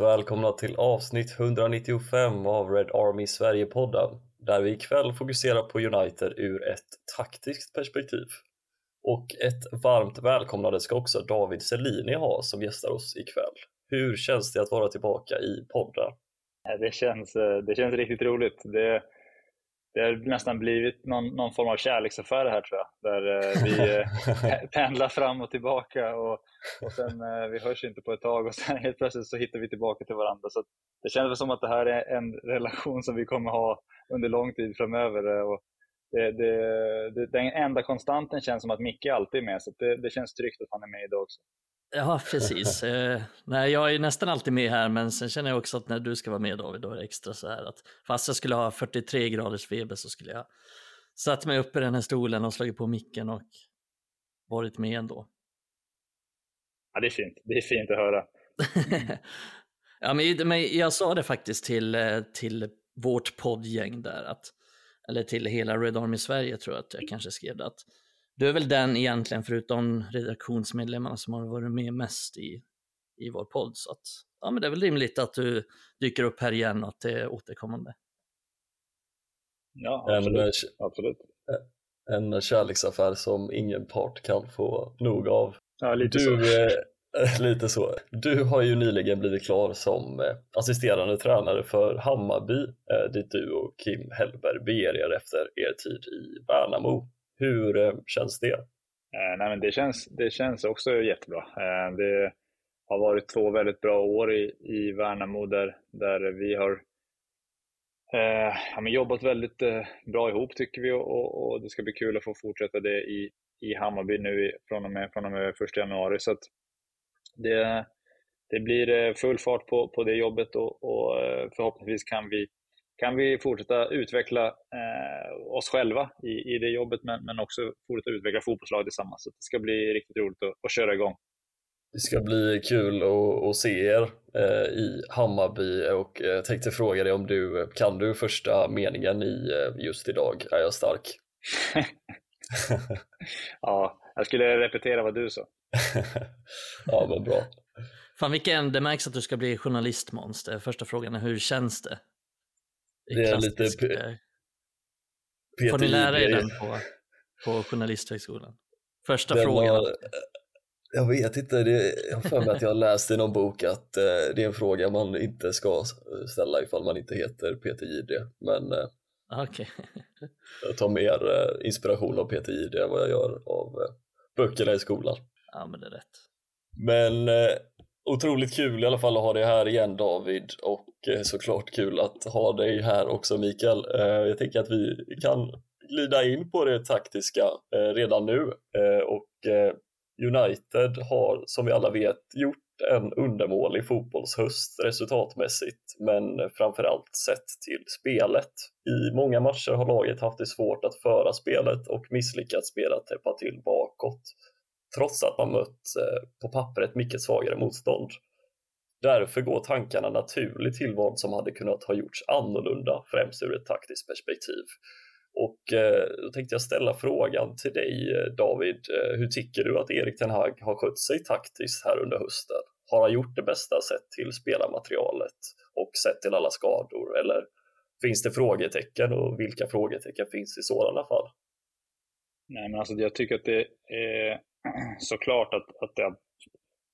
välkomna till avsnitt 195 av Red Army Sverige-podden där vi ikväll fokuserar på United ur ett taktiskt perspektiv. Och ett varmt välkomnande ska också David Selini ha som gästar oss ikväll. Hur känns det att vara tillbaka i podden? Det känns, det känns riktigt roligt. Det, det har nästan blivit någon, någon form av kärleksaffär här tror jag. Där eh, vi eh, pendlar fram och tillbaka och, och sen vi hörs inte på ett tag och sen helt plötsligt så hittar vi tillbaka till varandra. Så det känns som att det här är en relation som vi kommer ha under lång tid framöver. Och det, det, det, den enda konstanten känns som att Micke alltid är med, så det, det känns tryggt att han är med idag också. Ja, precis. eh, nej, jag är nästan alltid med här, men sen känner jag också att när du ska vara med David, då är det extra så här att fast jag skulle ha 43 graders feber så skulle jag satt mig upp i den här stolen och slagit på micken och varit med ändå. Ja, det är fint. Det är fint att höra. ja, men, men jag sa det faktiskt till, eh, till vårt poddgäng där, att, eller till hela Red Army Sverige tror jag att jag kanske skrev det, att du är väl den egentligen, förutom redaktionsmedlemmarna, som har varit med mest i, i vår podd. Så att, ja, men det är väl rimligt att du dyker upp här igen och att det är återkommande. Ja, absolut. En, absolut. en kärleksaffär som ingen part kan få nog av. Ja, lite du, så. Eh, lite så. Du har ju nyligen blivit klar som eh, assisterande tränare för Hammarby, eh, dit du och Kim Hellberg beger er efter er tid i Värnamo. Hur eh, känns det? Eh, nej, men det, känns, det känns också jättebra. Eh, det har varit två väldigt bra år i, i Värnamo där, där vi har eh, ja, men jobbat väldigt eh, bra ihop tycker vi och, och, det ska bli kul att få fortsätta det i, i Hammarby nu från och med, från och med 1 januari. Så det, det blir full fart på, på det jobbet och, och förhoppningsvis kan vi kan vi fortsätta utveckla eh, oss själva i, i det jobbet, men, men också fortsätta utveckla fotbollslaget tillsammans. Så det ska bli riktigt roligt att, att köra igång. Det ska bli kul att, att se er eh, i Hammarby och eh, tänkte fråga dig om du kan du första meningen i eh, just idag är jag stark? ja, jag skulle repetera vad du sa. ja, men bra. Fan vilken, det märks att du ska bli journalistmonster. Första frågan är hur känns det? Det är lite... Får ni lära er den på, på Journalisthögskolan? Första den frågan. Var, jag vet inte, det, jag har för mig att jag har läst i någon bok att eh, det är en fråga man inte ska ställa ifall man inte heter Peter Jihde. Men eh, okay. jag tar mer eh, inspiration av Peter Jihde än vad jag gör av eh, böckerna i skolan. Ja, men det är rätt. Men eh, Otroligt kul i alla fall att ha dig här igen David och Eh, såklart kul att ha dig här också Mikael. Eh, jag tänker att vi kan glida in på det taktiska eh, redan nu och United har som vi alla vet gjort en undermålig fotbollshöst resultatmässigt men framförallt sett till spelet. I många matcher har laget haft det svårt att föra spelet och misslyckats med att täppa till bakåt trots att man mött på pappret mycket svagare motstånd. Därför går tankarna naturligt till vad som hade kunnat ha gjorts annorlunda, främst ur ett taktiskt perspektiv. Och eh, då tänkte jag ställa frågan till dig eh, David, eh, hur tycker du att Erik Ten Hag har skött sig taktiskt här under hösten? Har han gjort det bästa sett till spelarmaterialet och sett till alla skador eller finns det frågetecken och vilka frågetecken finns i sådana fall? Nej, men alltså jag tycker att det är såklart att, att det,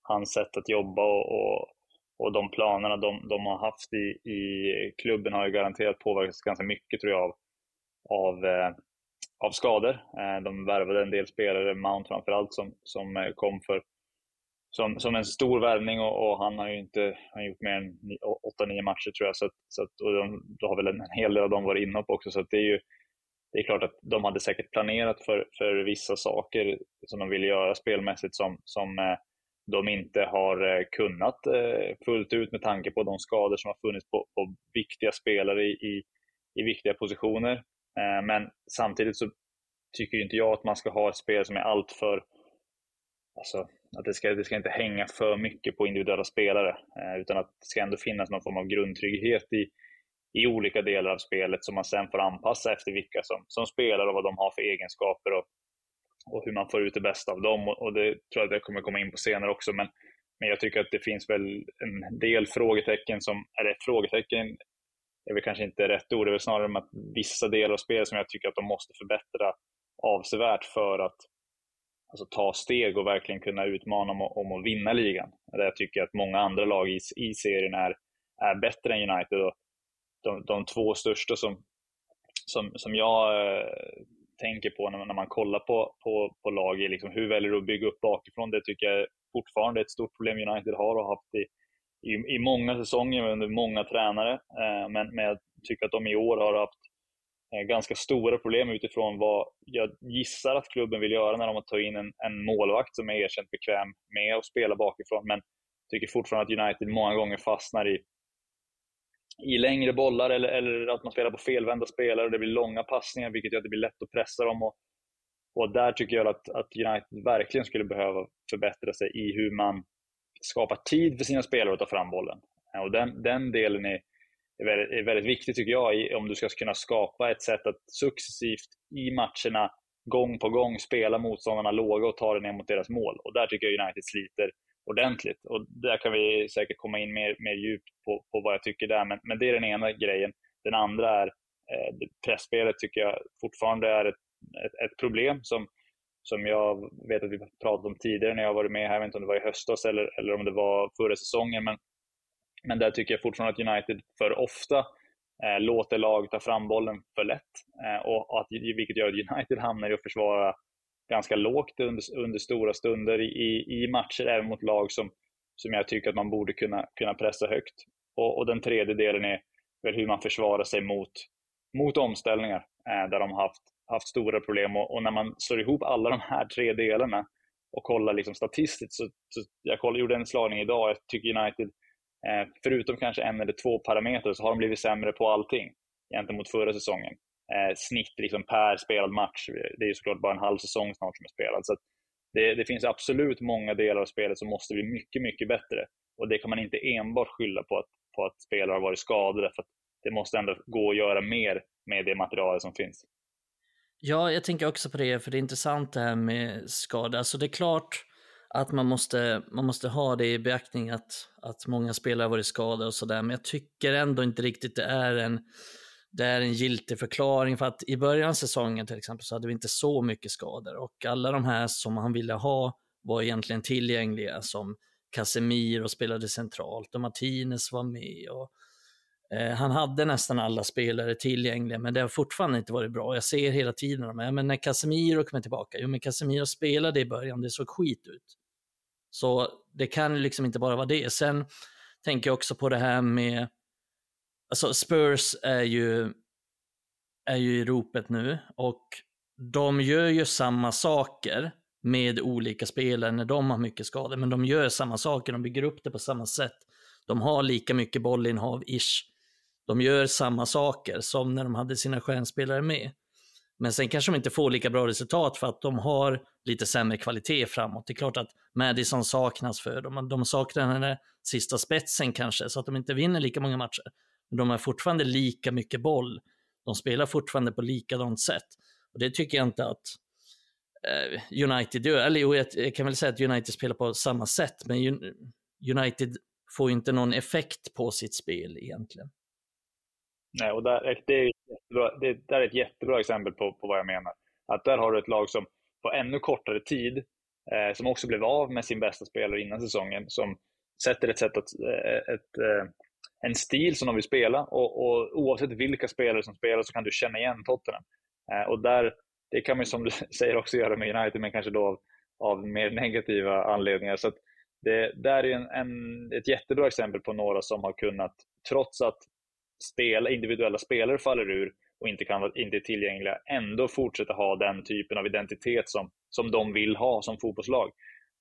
hans sätt att jobba och, och, och de planerna de, de har haft i, i klubben har ju garanterat påverkats ganska mycket tror jag av, av, eh, av skador. Eh, de värvade en del spelare, Mount framförallt, som, som eh, kom för som, som en stor värvning och, och, han har ju inte han gjort mer än 8-9 matcher tror jag. Så, så att, och de, då har väl en, hel del av dem varit inhopp också. Så det är ju det är klart att de hade säkert planerat för, för vissa saker som de ville göra spelmässigt som, som eh, de inte har eh, kunnat eh, fullt ut med tanke på de skador som har funnits på, på viktiga spelare i, i, i viktiga positioner. Eh, men samtidigt så tycker inte jag att man ska ha ett spel som är alltför Alltså, att det ska, det ska inte hänga för mycket på individuella spelare, utan att det ska ändå finnas någon form av grundtrygghet i, i olika delar av spelet som man sen får anpassa efter vilka som, som spelar och vad de har för egenskaper och, och hur man får ut det bästa av dem. Och, det tror jag att jag kommer komma in på senare också. Men, men jag tycker att det finns väl en del frågetecken som, eller ett frågetecken är väl kanske inte rätt ord, det är väl snarare att vissa delar av spelet som jag tycker att de måste förbättra avsevärt för att alltså, ta steg och verkligen kunna utmana om, om att vinna ligan. Där jag tycker att många andra lag i, i serien är, är bättre än United. Och de, de två största som, som, som jag eh, tänker på när, när man kollar på, på, på lag är liksom, hur väljer du att bygga upp bakifrån? Det tycker jag fortfarande är ett stort problem United har och haft i, i, i många säsonger under många tränare. Eh, men, men jag tycker att de i år har haft eh, ganska stora problem utifrån vad jag gissar att klubben vill göra när de tar in en, en målvakt som är erkänt bekväm med att spela bakifrån. Men jag tycker fortfarande att United många gånger fastnar i, i längre bollar eller, eller att man spelar på felvända spelare och det blir långa passningar vilket gör att det blir lätt att pressa dem. Och, och där tycker jag att, att United verkligen skulle behöva förbättra sig i hur man skapar tid för sina spelare att ta fram bollen. Och den, den delen är, är, väldigt, är väldigt viktig tycker jag om du ska kunna skapa ett sätt att successivt i matcherna gång på gång spela motståndarna låga och ta det ner mot deras mål. Och där tycker jag United sliter ordentligt. Och där kan vi säkert komma in mer, mer djupt på, på vad jag tycker där. Men, men det är den ena grejen. Den andra är eh, pressspelet tycker jag fortfarande är ett, ett, ett, problem som, som jag vet att vi pratat om tidigare när jag varit med här. Jag vet inte om det var i höstas eller, eller om det var förra säsongen. Men, men där tycker jag fortfarande att United för ofta eh, låter lag ta fram bollen för lätt. Eh, och att, vilket gör att United hamnar i att försvara ganska lågt under, under stora stunder i, i matcher, även mot lag som, som jag tycker att man borde kunna, kunna pressa högt. Och, och den tredje delen är väl hur man försvarar sig mot, mot omställningar, eh, där de har haft, haft stora problem. Och, och, när man slår ihop alla de här tre delarna och kollar liksom statistiskt, så, så jag koll, gjorde en slagning idag, jag tycker United, eh, förutom kanske en eller två parametrar, så har de blivit sämre på allting gentemot förra säsongen eh, snitt liksom per spelad match. Det är ju såklart bara en halv säsong snart som är spelad. Så det, det, finns absolut många delar av spelet som måste bli mycket, mycket bättre. Och det kan man inte enbart skylla på att, på att spelare har varit skadade. För det måste ändå gå att göra mer med det materialet som finns. Ja, jag tänker också på det, för det är intressant det här med skada. Alltså det är klart att man måste, man måste ha det i beaktning att, att många spelare har varit skadade och sådär, men jag tycker ändå inte riktigt det är en det är en giltig förklaring för att i början av säsongen till exempel så hade vi inte så mycket skador och alla de här som han ville ha var egentligen tillgängliga som Casemiro spelade centralt och Martinez var med och eh, han hade nästan alla spelare tillgängliga men det har fortfarande inte varit bra. Jag ser hela tiden de här, men när Casemiro kommer tillbaka, jo men Casemiro spelade i början, det såg skit ut. Så det kan liksom inte bara vara det. Sen tänker jag också på det här med alltså Spurs är ju, är ju i ropet nu och de gör ju samma saker med olika spelare när de har mycket skador, men de gör samma saker, de bygger upp det på samma sätt. De har lika mycket bollinnehav, ish. De gör samma saker som när de hade sina stjärnspelare med. Men sen kanske de inte får lika bra resultat för att de har lite sämre kvalitet framåt. Det är klart att Madison saknas för dem. De saknar den där sista spetsen kanske, så att de inte vinner lika många matcher. Men de har fortfarande lika mycket boll. De spelar fortfarande på likadant sätt. Och det tycker jag inte att eh, United gör. Eller jo, jag kan väl säga att United spelar på samma sätt, men United får inte någon effekt på sitt spel egentligen. Nej, och där, det, är jättebra, det där är ett jättebra exempel på, på vad jag menar. Att där har du ett lag som på ännu kortare tid, eh, som också blev av med sin bästa spelare innan säsongen, som sätter ett sätt att, eh, ett, ett, en stil som de vill spela och, och, oavsett vilka spelare som spelar så kan du känna igen Tottenham. Eh, och där, det kan man som du säger också göra med United, men kanske då av, av mer negativa anledningar. Så det där är en, en, ett jättebra exempel på några som har kunnat, trots att spela, individuella spelare faller ur och inte, kan, inte är tillgängliga, ändå fortsätta ha den typen av identitet som, som de vill ha som fotbollslag.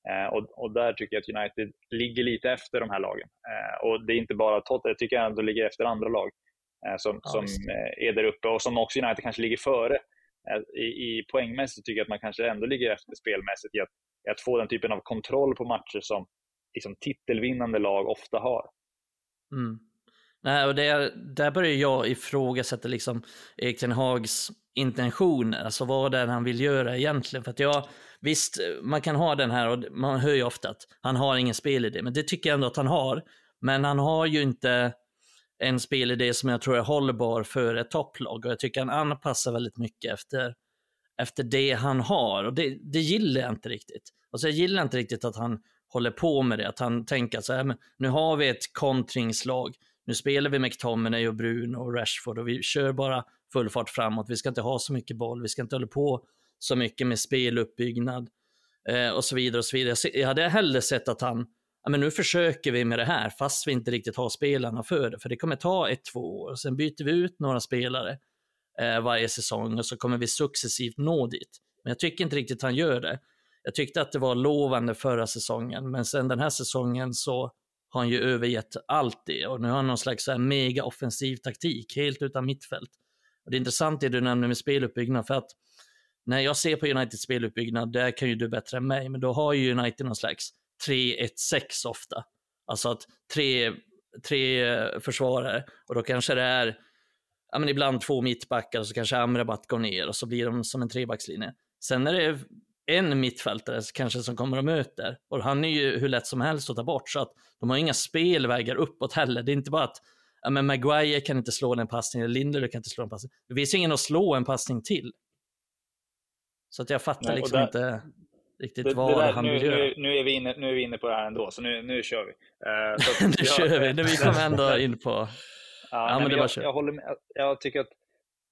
Eh, och, och, där tycker jag att United ligger lite efter de här lagen. Eh, och det är inte bara Tottenham, jag tycker att de ligger efter andra lag eh, som, ja, som är där uppe och som också United kanske ligger före. I, i poängmässigt tycker jag att man kanske ändå ligger efter spelmässigt i att, i att få den typen av kontroll på matcher som liksom, titelvinnande lag ofta har. Mm. Nej, och där, där börjar jag ifrågasätta liksom Erik Ten Hags intentioner, alltså vad det är han vill göra egentligen. För att jag, visst, man kan ha den här och man hör ju ofta att han har ingen spelidé, men det tycker jag ändå att han har. Men han har ju inte en spelidé som jag tror är hållbar för ett topplag och jag tycker han anpassar väldigt mycket efter, efter det han har och det, det gillar jag inte riktigt. Alltså jag gillar inte riktigt att han håller på med det, att han tänker så här, men nu har vi ett kontringslag, nu spelar vi McTominay och Bruno och Rashford och vi kör bara full fart framåt, vi ska inte ha så mycket boll, vi ska inte hålla på så mycket med speluppbyggnad eh, och så vidare och så vidare. Jag hade hellre sett att han, ja men nu försöker vi med det här fast vi inte riktigt har spelarna för det, för det kommer ta ett, två år. Sen byter vi ut några spelare eh, varje säsong och så kommer vi successivt nå dit. Men jag tycker inte riktigt han gör det. Jag tyckte att det var lovande förra säsongen, men sen den här säsongen så har han ju övergett allt det och nu har han någon slags mega offensiv taktik, helt utan mittfält. Och det är intressant det du nämner med speluppbyggnad, för att när jag ser på Uniteds speluppbyggnad, där kan ju du bättre än mig, men då har ju United någon slags 3-1-6 ofta. Alltså att tre, tre eh, försvarare och då kanske det är ja, men ibland två mittbackar och så kanske Amrabat går ner och så blir de som en trebackslinje. Sen är det en mittfältare kanske som kommer och möter och han är ju hur lätt som helst att ta bort så att de har inga spelvägar uppåt heller. Det är inte bara att ja, men Maguire kan inte slå den passningen, Lindelöf kan inte slå en passning. Det finns ingen att slå en passning till. Så att jag fattar Nej, liksom där, inte riktigt det, vad det där, han nu, vill göra. Nu, nu, är vi inne, nu är vi inne på det här ändå, så nu, nu kör vi. Uh, så nu jag, kör vi, vi kommer ändå in på... ja, ja men det jag, jag, håller med, jag tycker att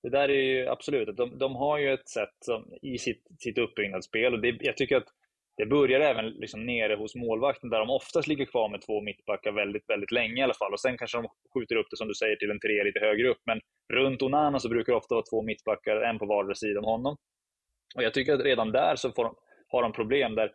det där är ju absolut, de, de har ju ett sätt som, i sitt, sitt uppbyggnadsspel och det, jag tycker att det börjar även liksom nere hos målvakten där de oftast ligger kvar med två mittbackar väldigt, väldigt länge i alla fall. Och sen kanske de skjuter upp det som du säger till en tre lite högre upp. Men runt Onana så brukar det ofta vara två mittbackar, en på vardera sida om honom. Och jag tycker att redan där så de, har de problem där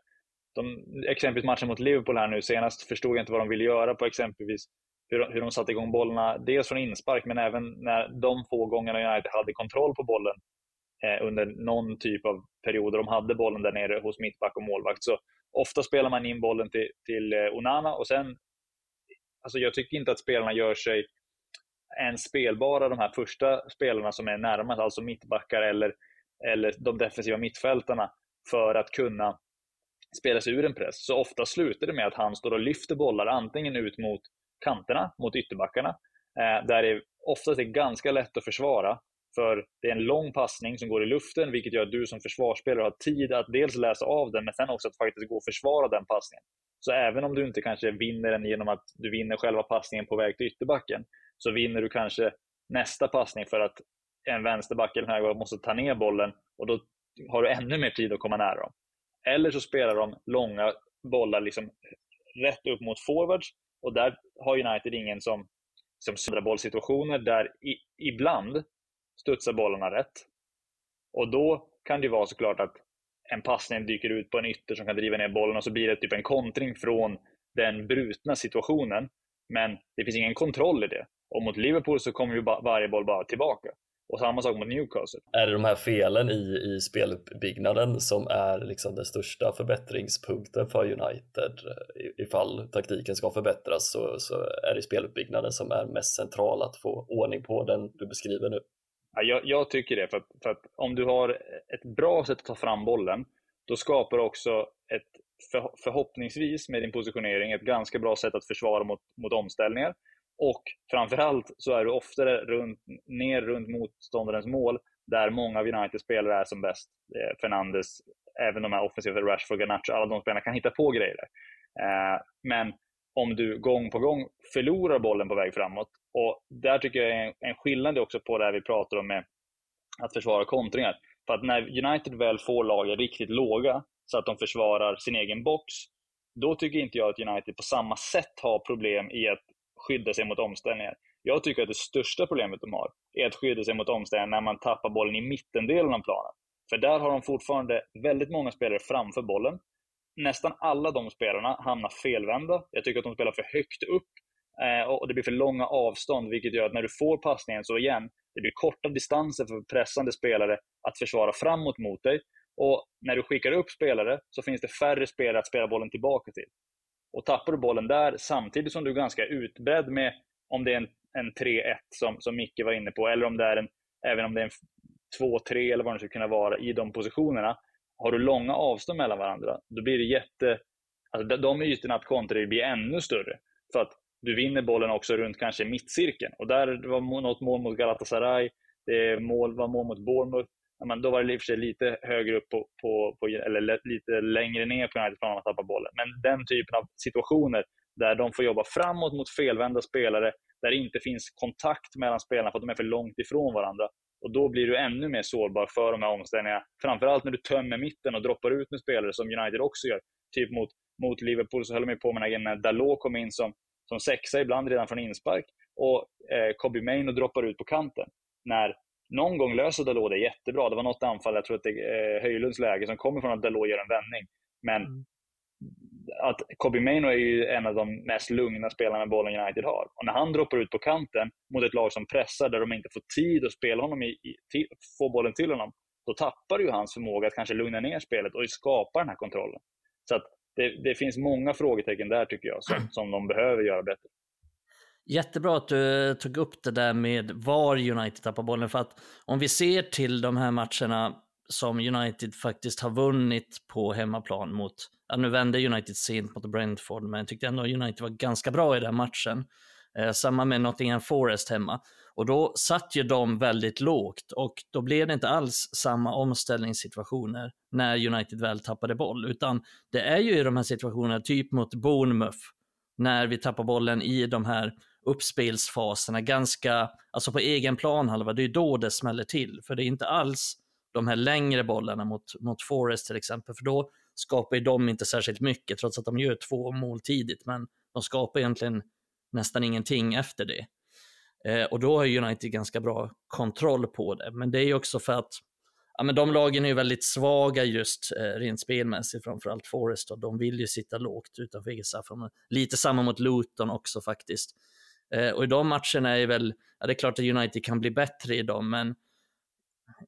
de, exempelvis matchen mot Liverpool här nu senast förstod jag inte vad de ville göra på exempelvis hur, hur de satte igång bollarna, dels från inspark men även när de få gångerna United hade kontroll på bollen eh, under någon typ av perioder de hade bollen där nere hos mittback och målvakt. Så ofta spelar man in bollen till, till eh, Onana och sen, alltså jag tycker inte att spelarna gör sig ens spelbara, de här första spelarna som är närmast, alltså mittbackar eller eller de defensiva mittfältarna för att kunna spela sig ur en press. Så ofta slutar det med att han står och lyfter bollar antingen ut mot kanterna, mot ytterbackarna, eh, där det oftast är ganska lätt att försvara. För det är en lång passning som går i luften, vilket gör att du som försvarsspelare har tid att dels läsa av den, men sen också att faktiskt gå och försvara den passningen. Så även om du inte kanske vinner den genom att du vinner själva passningen på väg till ytterbacken, så vinner du kanske nästa passning för att en vänsterback eller en högerback måste ta ner bollen och då har du ännu mer tid att komma nära dem. Eller så spelar de långa bollar liksom rätt upp mot forwards och där har United ingen som, som söndrar bollsituationer där i, ibland studsar bollarna rätt. Och då kan det vara såklart att en passning dyker ut på en ytter som kan driva ner bollen och så blir det typ en kontring från den brutna situationen. Men det finns ingen kontroll i det. Och mot Liverpool så kommer ju varje boll bara tillbaka. Och samma sak mot Newcastle. Är det de här felen i, i speluppbyggnaden som är liksom den största förbättringspunkten för United? Ifall taktiken ska förbättras så, så är det speluppbyggnaden som är mest central att få ordning på den du beskriver nu. Ja, jag, jag tycker det, för att, för att, om du har ett bra sätt att ta fram bollen, då skapar du också ett för, förhoppningsvis med din positionering ett ganska bra sätt att försvara mot, mot omställningar. Och framförallt så är du oftare runt, ner runt motståndarens mål där många av Uniteds spelare är som bäst. Eh, Fernandes, även de här offensiva, Rashford, Garnacho, alla de spelarna kan hitta på grejer. Eh, men om du gång på gång förlorar bollen på väg framåt, och där tycker jag är en, en skillnad också på det här vi pratar om med att försvara kontringar. För att när United väl får lagen riktigt låga, så att de försvarar sin egen box, då tycker inte jag att United på samma sätt har problem i att skydda sig mot omställningar. Jag tycker att det största problemet de har är att skydda sig mot omställningar när man tappar bollen i mittendelen av planen. För där har de fortfarande väldigt många spelare framför bollen. Nästan alla de spelarna hamnar felvända. Jag tycker att de spelar för högt upp eh, och det blir för långa avstånd, vilket gör att när du får passningen så igen, det blir korta distanser för pressande spelare att försvara framåt mot dig. Och när du skickar upp spelare så finns det färre spelare att spela bollen tillbaka till. Och tappar du bollen där samtidigt som du är ganska utbredd med om det är en, en 3-1 som, som Micke var inne på, eller om det är en, även om det är en 2-3 eller vad det skulle kunna vara i de positionerna. har du långa avstånd mellan varandra, då blir det jätte... Alltså de ytorna att kontra blir ännu större. För att du vinner bollen också runt kanske mittcirkeln. Och där var något mål mot Galatasaray, det mål, var mål mot Bournemouth. Men då var det i och för sig lite högre upp på, på, på eller lite längre ner på United-planen att tappa bollen. Men den typen av situationer där de får jobba framåt mot felvända spelare, där det inte finns kontakt mellan spelarna för att de är för långt ifrån varandra. Och Då blir du ännu mer sårbar för de här omställningarna. Framförallt när du tömmer mitten och droppar ut med spelare som United också gör. Typ mot, mot Liverpool så höll de på med när Dalot kom in som, som sexa ibland redan från inspark och eh, Kobe Maino droppar ut på kanten. När någon gång löser Dalot det jättebra. Det var något anfall, jag tror att det är eh, Höjlunds läge, som kommer från att Dalot gör en vändning. Men mm att Kobe Maino är ju en av de mest lugna spelarna bollen United har. Och när han droppar ut på kanten mot ett lag som pressar, där de inte får tid att spela honom i, i till, få bollen till honom, då tappar ju hans förmåga att kanske lugna ner spelet och skapa den här kontrollen. Så att det, det finns många frågetecken där tycker jag, som, som de behöver göra bättre. Jättebra att du tog upp det där med var United tappar bollen, för att om vi ser till de här matcherna som United faktiskt har vunnit på hemmaplan mot, ja, nu vände United sent mot Brentford, men jag tyckte ändå United var ganska bra i den matchen. Eh, samma med Nottingham Forest hemma. Och då satt ju de väldigt lågt och då blev det inte alls samma omställningssituationer när United väl tappade boll, utan det är ju i de här situationerna, typ mot Bournemouth, när vi tappar bollen i de här uppspelsfaserna, ganska, alltså på egen planhalva, det är då det smäller till, för det är inte alls de här längre bollarna mot, mot Forest till exempel, för då skapar ju de inte särskilt mycket, trots att de gör två mål tidigt, men de skapar egentligen nästan ingenting efter det. Eh, och då har United ganska bra kontroll på det, men det är ju också för att ja, men de lagen är ju väldigt svaga just eh, rent spelmässigt, framförallt Forest, och de vill ju sitta lågt utanför eget Lite samma mot Luton också faktiskt. Eh, och i de matcherna är väl, ja, det är klart att United kan bli bättre i dem, men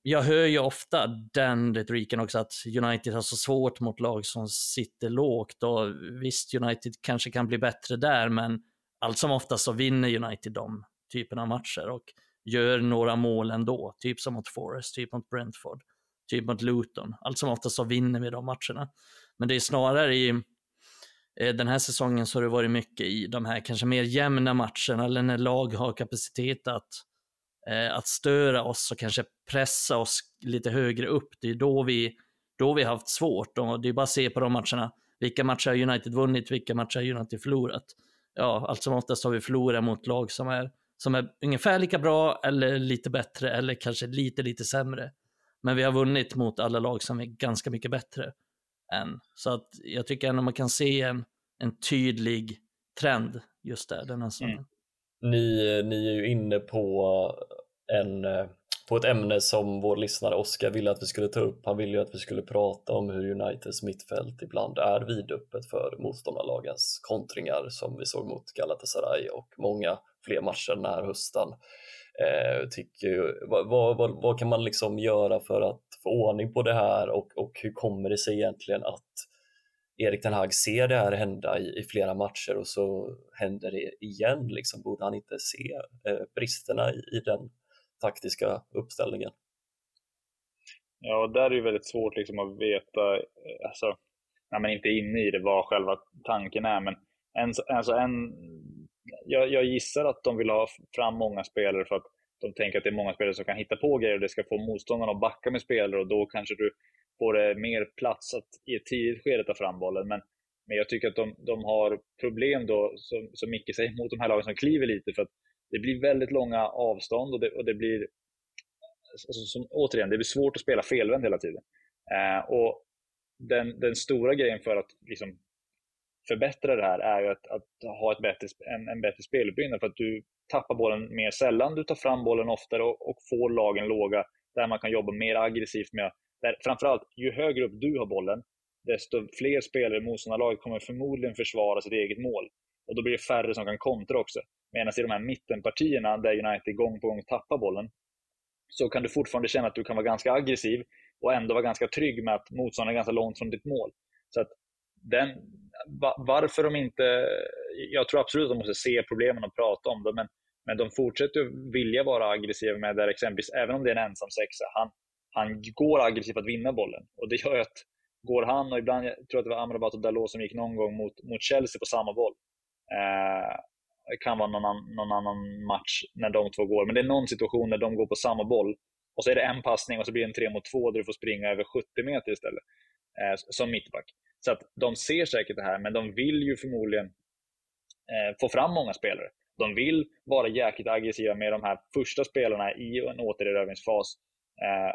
jag hör ju ofta den retoriken också att United har så svårt mot lag som sitter lågt och visst, United kanske kan bli bättre där, men allt som oftast så vinner United de typerna av matcher och gör några mål ändå, typ som mot Forest, typ mot Brentford, typ mot Luton. Allt som oftast så vinner vi de matcherna. Men det är snarare i Eh, den här säsongen så har det varit mycket i de här kanske mer jämna matcherna eller när lag har kapacitet att eh, att störa oss och kanske pressa oss lite högre upp. Det är då vi, då vi haft svårt. Och det är bara att se på de matcherna. Vilka matcher har United vunnit? Vilka matcher har United förlorat? Ja, allt som oftast har vi förlorat mot lag som är, som är ungefär lika bra eller lite bättre eller kanske lite, lite sämre. Men vi har vunnit mot alla lag som är ganska mycket bättre än. Så att jag tycker ändå man kan se en, en tydlig trend just där den här. Mm. Ni, ni är ju inne på, en, på ett ämne som vår lyssnare Oskar ville att vi skulle ta upp. Han ville ju att vi skulle prata om hur Uniteds mittfält ibland är vidöppet för motståndarlagens kontringar som vi såg mot Galatasaray och många fler matcher den här hösten. Eh, tycker, vad, vad, vad, kan man liksom göra för att få ordning på det här och, och hur kommer det sig egentligen att Erik Ten Hag ser det här hända i, i, flera matcher och så händer det igen. Liksom, borde han inte se eh, bristerna i, i, den taktiska uppställningen? Ja, där är det väldigt svårt liksom, att veta, eh, alltså, när man inte är inne i det, vad själva tanken är. Men en, alltså en, jag, jag gissar att de vill ha fram många spelare för att de tänker att det är många spelare som kan hitta på grejer och det ska få motståndarna att backa med spelare och då kanske du får det mer plats att i ett tidigt skede ta fram bollen. Men, men jag tycker att de, de har problem då, som, som Micke säger, mot de här lagen som kliver lite för att det blir väldigt långa avstånd och det, och det blir alltså, som, återigen, det blir svårt att spela felvänd hela tiden. Eh, och den, den stora grejen för att liksom, förbättra det här är ju att, att ha ett bättre, en, en bättre speluppbyggnad för att du tappar bollen mer sällan, du tar fram bollen oftare och, och får lagen låga där man kan jobba mer aggressivt med där, framförallt, ju högre upp du har bollen, desto fler spelare i motståndarlaget kommer förmodligen försvara sitt eget mål. Och då blir det färre som kan kontra också. Medan i de här mittenpartierna, där United gång på gång tappar bollen, så kan du fortfarande känna att du kan vara ganska aggressiv och ändå vara ganska trygg med att motståndaren är ganska långt från ditt mål. Så att den, varför de inte... Jag tror absolut att de måste se problemen och prata om dem, men, men de fortsätter vilja vara aggressiva med där exempelvis, även om det är en ensam sexa, han, han går aggressivt att vinna bollen. Och det gör att går han, och ibland, jag tror att det var Amrabat och Dalot som gick någon gång mot, mot Chelsea på samma boll. Eh, det kan vara någon, an, någon annan match när de två går, men det är någon situation när de går på samma boll och så är det en passning och så blir det en 3 mot 2 där du får springa över 70 meter istället. Eh, som mittback. Så att de ser säkert det här, men de vill ju förmodligen eh, få fram många spelare. De vill vara jäkligt aggressiva med de här första spelarna i en återerövringsfas. Eh,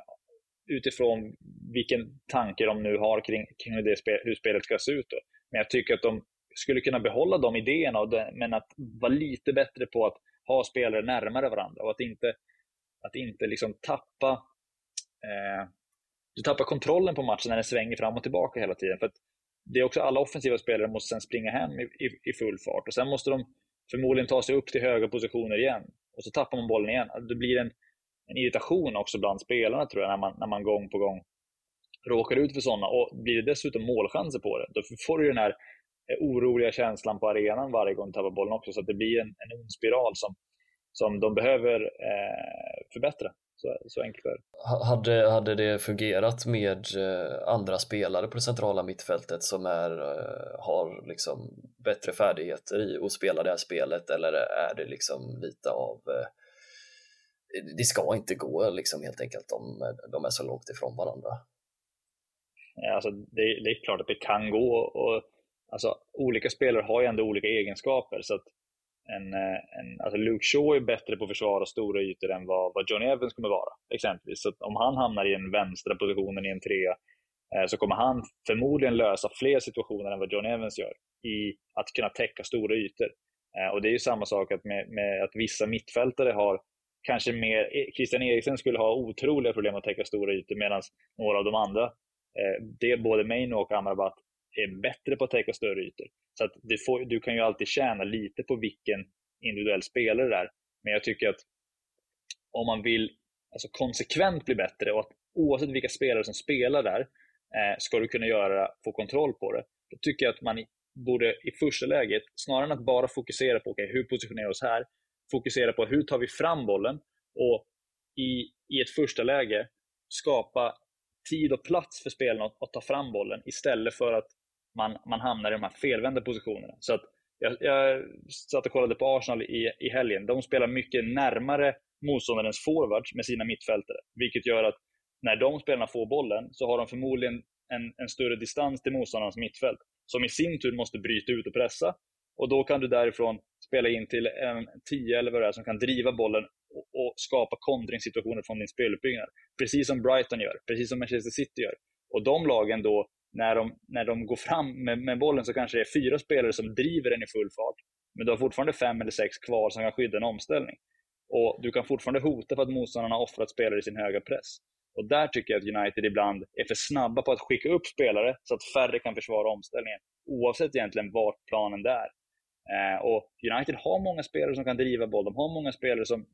utifrån vilken tanke de nu har kring, kring hur, det spel, hur spelet ska se ut. Då. Men jag tycker att de skulle kunna behålla de idéerna, det, men att vara lite bättre på att ha spelare närmare varandra och att inte, att inte liksom tappa eh, du tappar kontrollen på matchen när den svänger fram och tillbaka hela tiden. För det är också alla offensiva spelare måste sen springa hem i, i, i, full fart och sen måste de förmodligen ta sig upp till höga positioner igen och så tappar man bollen igen. Alltså, det blir en, en irritation också bland spelarna tror jag när man, när man gång på gång råkar ut för sådana och blir det dessutom målchanser på det, då får du den här eh, oroliga känslan på arenan varje gång du tappar bollen också så att det blir en, en ond spiral som, som de behöver eh, förbättra. Så, så enkelt är det. Hade, hade det fungerat med eh, andra spelare på det centrala mittfältet som är, eh, har liksom bättre färdigheter i att spela det här spelet eller är det liksom lite av eh, det ska inte gå liksom helt enkelt om de är så långt ifrån varandra. Ja, alltså det, det är klart att det kan gå och alltså, olika spelare har ju ändå olika egenskaper så att en, eh, en, alltså Luke Shaw är bättre på att försvara stora ytor än vad, vad Johnny Evans kommer vara. Exempelvis. Så om han hamnar i den vänstra positionen i en trea eh, så kommer han förmodligen lösa fler situationer än vad Johnny Evans gör i att kunna täcka stora ytor. Eh, och Det är ju samma sak att med, med att vissa mittfältare har kanske mer, eh, Christian Eriksen skulle ha otroliga problem att täcka stora ytor medan några av de andra, eh, det, både Maino och Amrabat, är bättre på att täcka större ytor. Så att får, du kan ju alltid tjäna lite på vilken individuell spelare det är. Men jag tycker att om man vill alltså konsekvent bli bättre och att oavsett vilka spelare som spelar där eh, ska du kunna göra, få kontroll på det. Då tycker jag att man borde i första läget, snarare än att bara fokusera på okay, hur positionerar vi oss här, fokusera på hur tar vi fram bollen och i, i ett första läge skapa tid och plats för spelarna att, att ta fram bollen istället för att man, man hamnar i de här felvända positionerna. Så att jag, jag satt och kollade på Arsenal i, i helgen. De spelar mycket närmare motståndarens forwards med sina mittfältare. Vilket gör att när de spelarna får bollen så har de förmodligen en, en större distans till motståndarens mittfält. Som i sin tur måste bryta ut och pressa. Och då kan du därifrån spela in till en 10 eller vad det är som kan driva bollen och, och skapa kontringssituationer från din speluppbyggnad. Precis som Brighton gör, precis som Manchester City gör. Och de lagen då när de, när de går fram med, med bollen så kanske det är fyra spelare som driver den i full fart. Men du har fortfarande fem eller sex kvar som kan skydda en omställning. Och Du kan fortfarande hota för att motståndarna har offrat spelare i sin höga press. Och Där tycker jag att United ibland är för snabba på att skicka upp spelare så att färre kan försvara omställningen. Oavsett egentligen vart planen är. Eh, och United har många spelare som kan driva boll. De har många spelare som,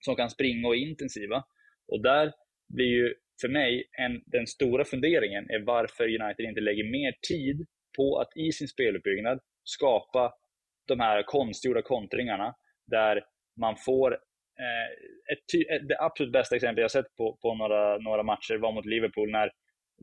som kan springa och är intensiva. Och där blir ju för mig en, den stora funderingen är varför United inte lägger mer tid på att i sin speluppbyggnad skapa de här konstgjorda kontringarna där man får eh, ett, ett, eh, det absolut bästa exempel jag sett på, på några, några matcher var mot Liverpool när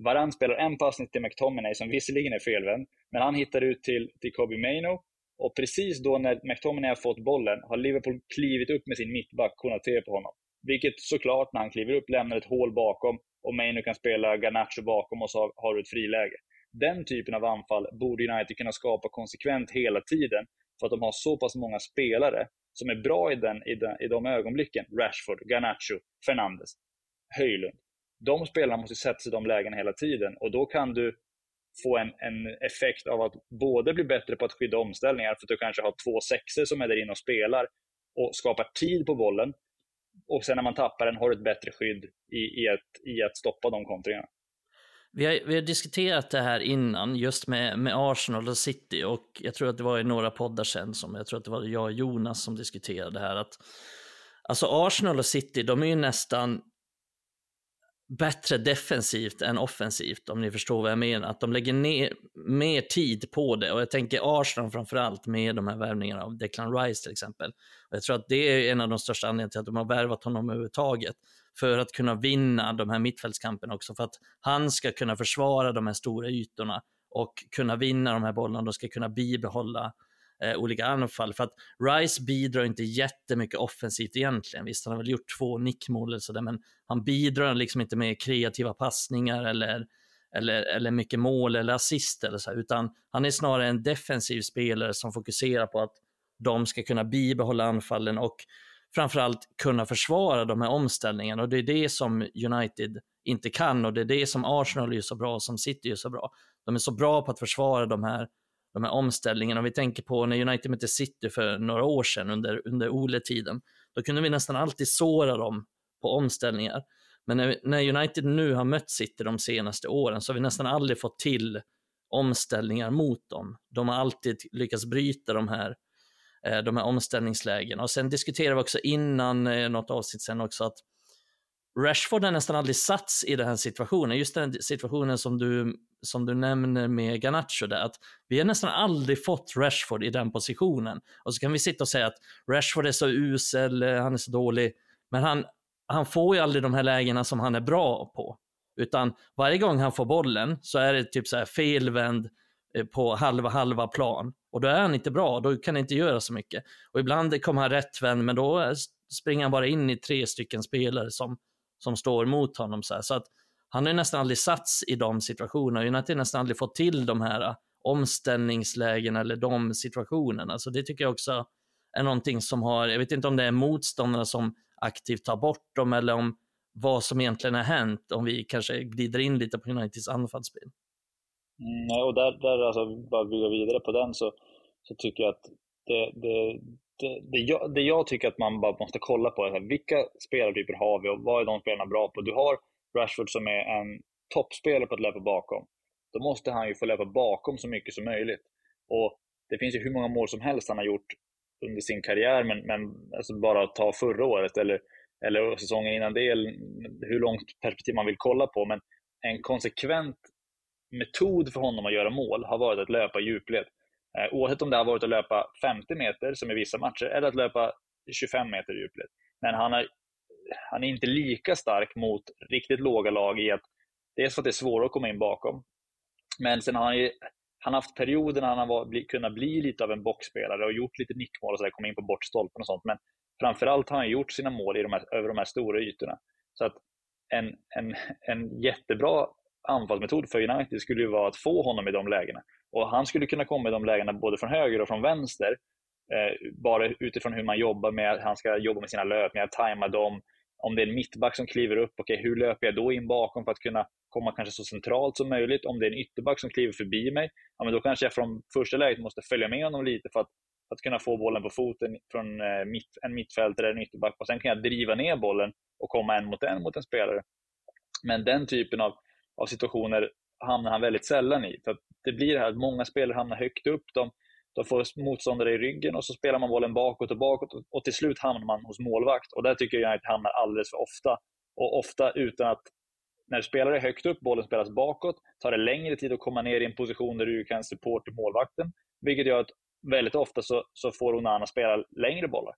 Varann spelar en passning till McTominay som visserligen är felvänd, men han hittar ut till, till Kobe Maino och precis då när McTominay har fått bollen har Liverpool klivit upp med sin mittback Konaté på honom. Vilket såklart när han kliver upp lämnar ett hål bakom och Maino kan spela Garnacho bakom och så har du ett friläge. Den typen av anfall borde United kunna skapa konsekvent hela tiden för att de har så pass många spelare som är bra i, den, i, den, i de ögonblicken. Rashford, Garnacho, Fernandes, Höjlund. De spelarna måste sätta sig i de lägena hela tiden och då kan du få en, en effekt av att både bli bättre på att skydda omställningar, för att du kanske har två sexer som är där inne och spelar och skapar tid på bollen, och sen när man tappar den har du ett bättre skydd i, i, att, i att stoppa de kontringarna. Vi har, vi har diskuterat det här innan, just med, med Arsenal och City och jag tror att det var i några poddar sen som jag tror att det var jag och Jonas som diskuterade det här att alltså Arsenal och City, de är ju nästan bättre defensivt än offensivt, om ni förstår vad jag menar. Att de lägger ner mer tid på det. Och jag tänker Arsenal framförallt med de här värvningarna av Declan Rice till exempel. Och jag tror att det är en av de största anledningarna till att de har värvat honom överhuvudtaget. För att kunna vinna de här mittfältskamperna också. För att han ska kunna försvara de här stora ytorna och kunna vinna de här bollarna. De ska kunna bibehålla eh, olika anfall. För att Rice bidrar inte jättemycket offensivt egentligen. Visst, han har väl gjort två nickmål eller sådär, men han bidrar liksom inte med kreativa passningar eller, eller, eller mycket mål eller assist eller så, utan han är snarare en defensiv spelare som fokuserar på att de ska kunna bibehålla anfallen och framförallt kunna försvara de här omställningarna och det är det som United inte kan och det är det som Arsenal är så bra som City är så bra. De är så bra på att försvara de här de här omställningarna. Om vi tänker på när United mötte City för några år sedan under, under Ole-tiden, då kunde vi nästan alltid såra dem på omställningar. Men när, när United nu har mött City de senaste åren så har vi nästan aldrig fått till omställningar mot dem. De har alltid lyckats bryta de här, eh, de här omställningslägena. Och sen diskuterade vi också innan eh, något avsnitt sen också att Rashford har nästan aldrig satts i den här situationen, just den situationen som du, som du nämner med Ganacho. där, att vi har nästan aldrig fått Rashford i den positionen. Och så kan vi sitta och säga att Rashford är så usel, eh, han är så dålig, men han, han får ju aldrig de här lägena som han är bra på. Utan varje gång han får bollen så är det typ så här felvänd eh, på halva halva plan. Och då är han inte bra, då kan han inte göra så mycket. Och ibland kommer han rättvänd, men då springer han bara in i tre stycken spelare som som står mot honom. Så, så att han har nästan aldrig satts i de situationerna. United har nästan aldrig fått till de här äh, omställningslägen eller de situationerna. Så det tycker jag också är någonting som har, jag vet inte om det är motståndarna som aktivt tar bort dem eller om vad som egentligen har hänt, om vi kanske glider in lite på Uniteds anfallsspel. Mm, och där, där alltså, bara bygga vidare på den så, så tycker jag att det, det, Eh, det, jag, det jag tycker att man bara måste kolla på är här, vilka spelartyper har vi och vad är de spelarna bra på? Du har Rashford som är en toppspelare på att löpa bakom. Då måste han ju få löpa bakom så mycket som möjligt. Och Det finns ju hur många mål som helst han har gjort under sin karriär, men, men alltså bara ta förra året eller, eller säsongen innan det, hur långt perspektiv man vill kolla på. Men en konsekvent metod för honom att göra mål har varit att löpa i djupled. Eh, oavsett om det har varit att löpa 50 meter, som i vissa matcher, eller att löpa 25 meter i djupled. Men han är, han är inte lika stark mot riktigt låga lag i att dels för att det är svårare att komma in bakom, men sen har han ju han har haft perioder när han har var, kunnat bli lite av en boxspelare och gjort lite nickmål och så där, in på bortstolpen och sånt. Men framförallt har han gjort sina mål i de här, över de här stora ytorna. Så att en, en, en jättebra anfallsmetod för United skulle ju vara att få honom i de lägena. Och han skulle kunna komma i de lägena både från höger och från vänster. Eh, bara utifrån hur man jobbar med, han ska jobba med sina löpningar, tajma dem. Om det är en mittback som kliver upp, okay, hur löper jag då in bakom för att kunna komma kanske så centralt som möjligt? Om det är en ytterback som kliver förbi mig, ja, men då kanske jag från första läget måste följa med honom lite för att, för att kunna få bollen på foten från eh, mitt, en mittfältare eller en ytterback. Och sen kan jag driva ner bollen och komma en mot en mot en spelare. Men den typen av, av situationer hamnar han väldigt sällan i. För det blir det här att många spelare hamnar högt upp. De, de får motståndare i ryggen och så spelar man bollen bakåt och bakåt och till slut hamnar man hos målvakt. Och där tycker jag att hamnar alldeles för ofta. Och ofta utan att, när spelare är högt upp, bollen spelas bakåt, tar det längre tid att komma ner i en position där du kan supporta målvakten. Vilket gör att väldigt ofta så, så får Onana spela längre bollar.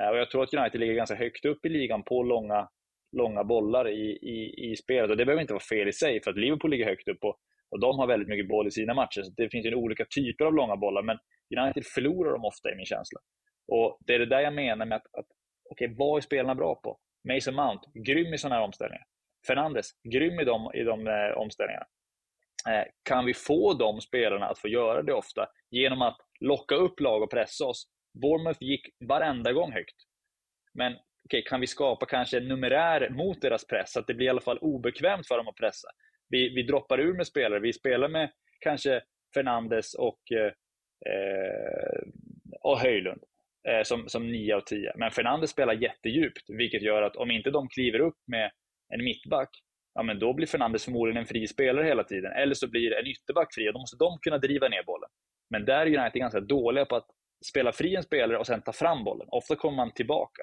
Eh, och jag tror att United ligger ganska högt upp i ligan på långa, långa bollar i, i, i spelet. Och det behöver inte vara fel i sig, för att Liverpool ligger högt upp och, och de har väldigt mycket boll i sina matcher. Så det finns ju olika typer av långa bollar, men United förlorar dem ofta i min känsla. Och Det är det där jag menar med att, att okay, vad är spelarna bra på? Mason Mount, grym i sådana här omställningar. Fernandes, grym i de, i de eh, omställningarna. Eh, kan vi få de spelarna att få göra det ofta genom att locka upp lag och pressa oss? Bournemouth gick varenda gång högt. Men okay, kan vi skapa kanske en numerär mot deras press, så att det blir i alla fall obekvämt för dem att pressa? Vi, vi droppar ur med spelare, vi spelar med kanske Fernandes och, eh, och Höjlund eh, som, som 9 av 10. Men Fernandes spelar jättedjupt, vilket gör att om inte de kliver upp med en mittback, ja, men då blir Fernandes förmodligen en fri spelare hela tiden. Eller så blir en ytterback fri och då måste de kunna driva ner bollen. Men där är United ganska dåliga på att spela fri en spelare och sen ta fram bollen. Ofta kommer man tillbaka.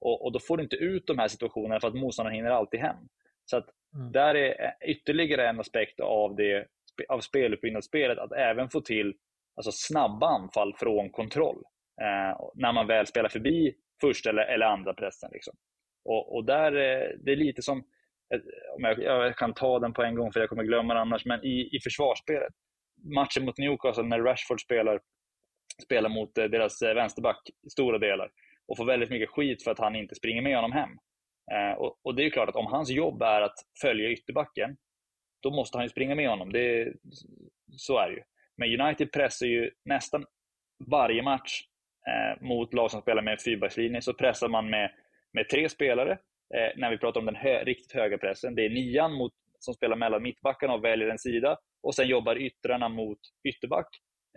Och, och, då får du inte ut de här situationerna för att motståndaren hinner alltid hem. Så att mm. där är ytterligare en aspekt av, det, av speluppbyggnadsspelet att även få till alltså snabba anfall från kontroll. Eh, när man väl spelar förbi första eller, eller andra pressen. Liksom. Och, och där, eh, det är lite som, om jag, jag, kan ta den på en gång för jag kommer glömma det annars, men i, i försvarsspelet. Matchen mot Newcastle när Rashford spelar, spelar mot eh, deras eh, vänsterback i stora delar och får väldigt mycket skit för att han inte springer med honom hem. Eh, och, och, det är klart att om hans jobb är att följa ytterbacken, då måste han ju springa med honom. Det, så är det ju. Men United pressar ju nästan varje match eh, mot lag som spelar med en fyrbackslinje, så pressar man med, med tre spelare. Eh, när vi pratar om den hö riktigt höga pressen. Det är nian mot, som spelar mellan mittbackarna och väljer en sida. Och sen jobbar yttrarna mot ytterback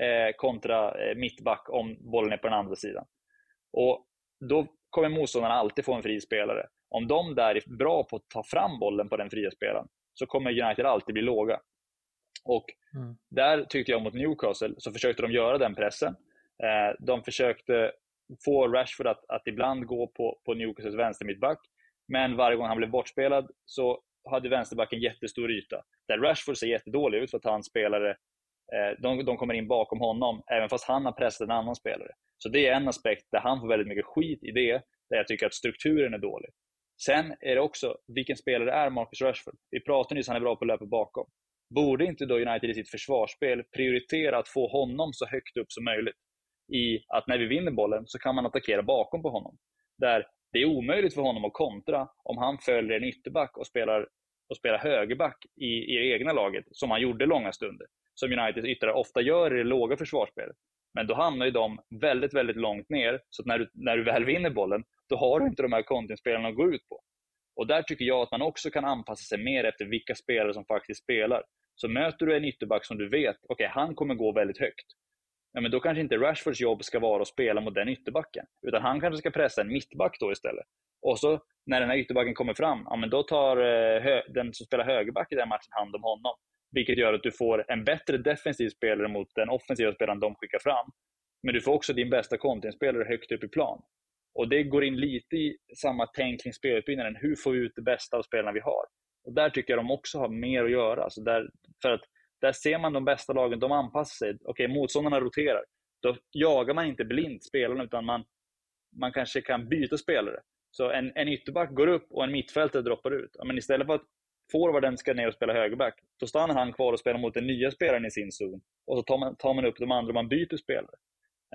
eh, kontra eh, mittback om bollen är på den andra sidan. Och då kommer motståndarna alltid få en fri spelare. Om de där är bra på att ta fram bollen på den fria spelaren så kommer United alltid bli låga. Och mm. Där tyckte jag mot Newcastle så försökte de göra den pressen. Eh, de försökte få Rashford att, att ibland gå på, på Newcastles vänstermittback. Men varje gång han blev bortspelad så hade vänsterbacken jättestor yta. Där Rashford ser jättedålig ut för att han spelare eh, de, de kommer in bakom honom, även fast han har pressat en annan spelare. Så det är en aspekt där han får väldigt mycket skit i det, där jag tycker att strukturen är dålig. Sen är det också, vilken spelare är Marcus Rashford? Vi pratade nyss, han är bra på att löpa bakom. Borde inte då United i sitt försvarsspel prioritera att få honom så högt upp som möjligt? I att när vi vinner bollen så kan man attackera bakom på honom. Där det är omöjligt för honom att kontra om han följer en ytterback och spelar, och spelar högerback i, i det egna laget, som han gjorde långa stunder. Som Uniteds yttrar ofta gör i det låga försvarsspelet. Men då hamnar ju de väldigt, väldigt långt ner, så att när du, när du väl vinner bollen, då har du inte de här contentingspelarna att gå ut på. Och där tycker jag att man också kan anpassa sig mer efter vilka spelare som faktiskt spelar. Så möter du en ytterback som du vet, okej, okay, han kommer gå väldigt högt. Ja, men då kanske inte Rashfords jobb ska vara att spela mot den ytterbacken. Utan han kanske ska pressa en mittback då istället. Och så när den här ytterbacken kommer fram, ja, men då tar eh, den som spelar högerback i den matchen hand om honom. Vilket gör att du får en bättre defensiv spelare mot den offensiva spelaren de skickar fram. Men du får också din bästa kontringsspelare högt upp i plan. Och det går in lite i samma tänk kring spelutbyggnaden. Hur får vi ut det bästa av spelarna vi har? Och där tycker jag de också har mer att göra. Så där, för att där ser man de bästa lagen, de anpassar sig. Okej, motståndarna roterar. Då jagar man inte blint spelarna, utan man, man kanske kan byta spelare. Så en, en ytterback går upp och en mittfältare droppar ut. men istället för att forwarden ska ner och spela högerback, då stannar han kvar och spelar mot den nya spelaren i sin zon. Och så tar man, tar man upp de andra och man byter spelare.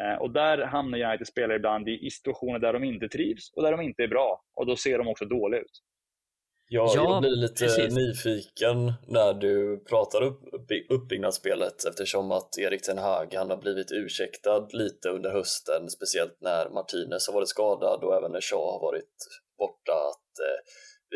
Eh, och där hamnar United spelare ibland i, i situationer där de inte trivs och där de inte är bra. Och då ser de också dåliga ut. Ja, ja, jag blir lite precis. nyfiken när du pratar upp uppbyggnadsspelet eftersom att Erik Ten Hag han har blivit ursäktad lite under hösten, speciellt när Martinez har varit skadad och även när Shaw har varit borta. Att eh,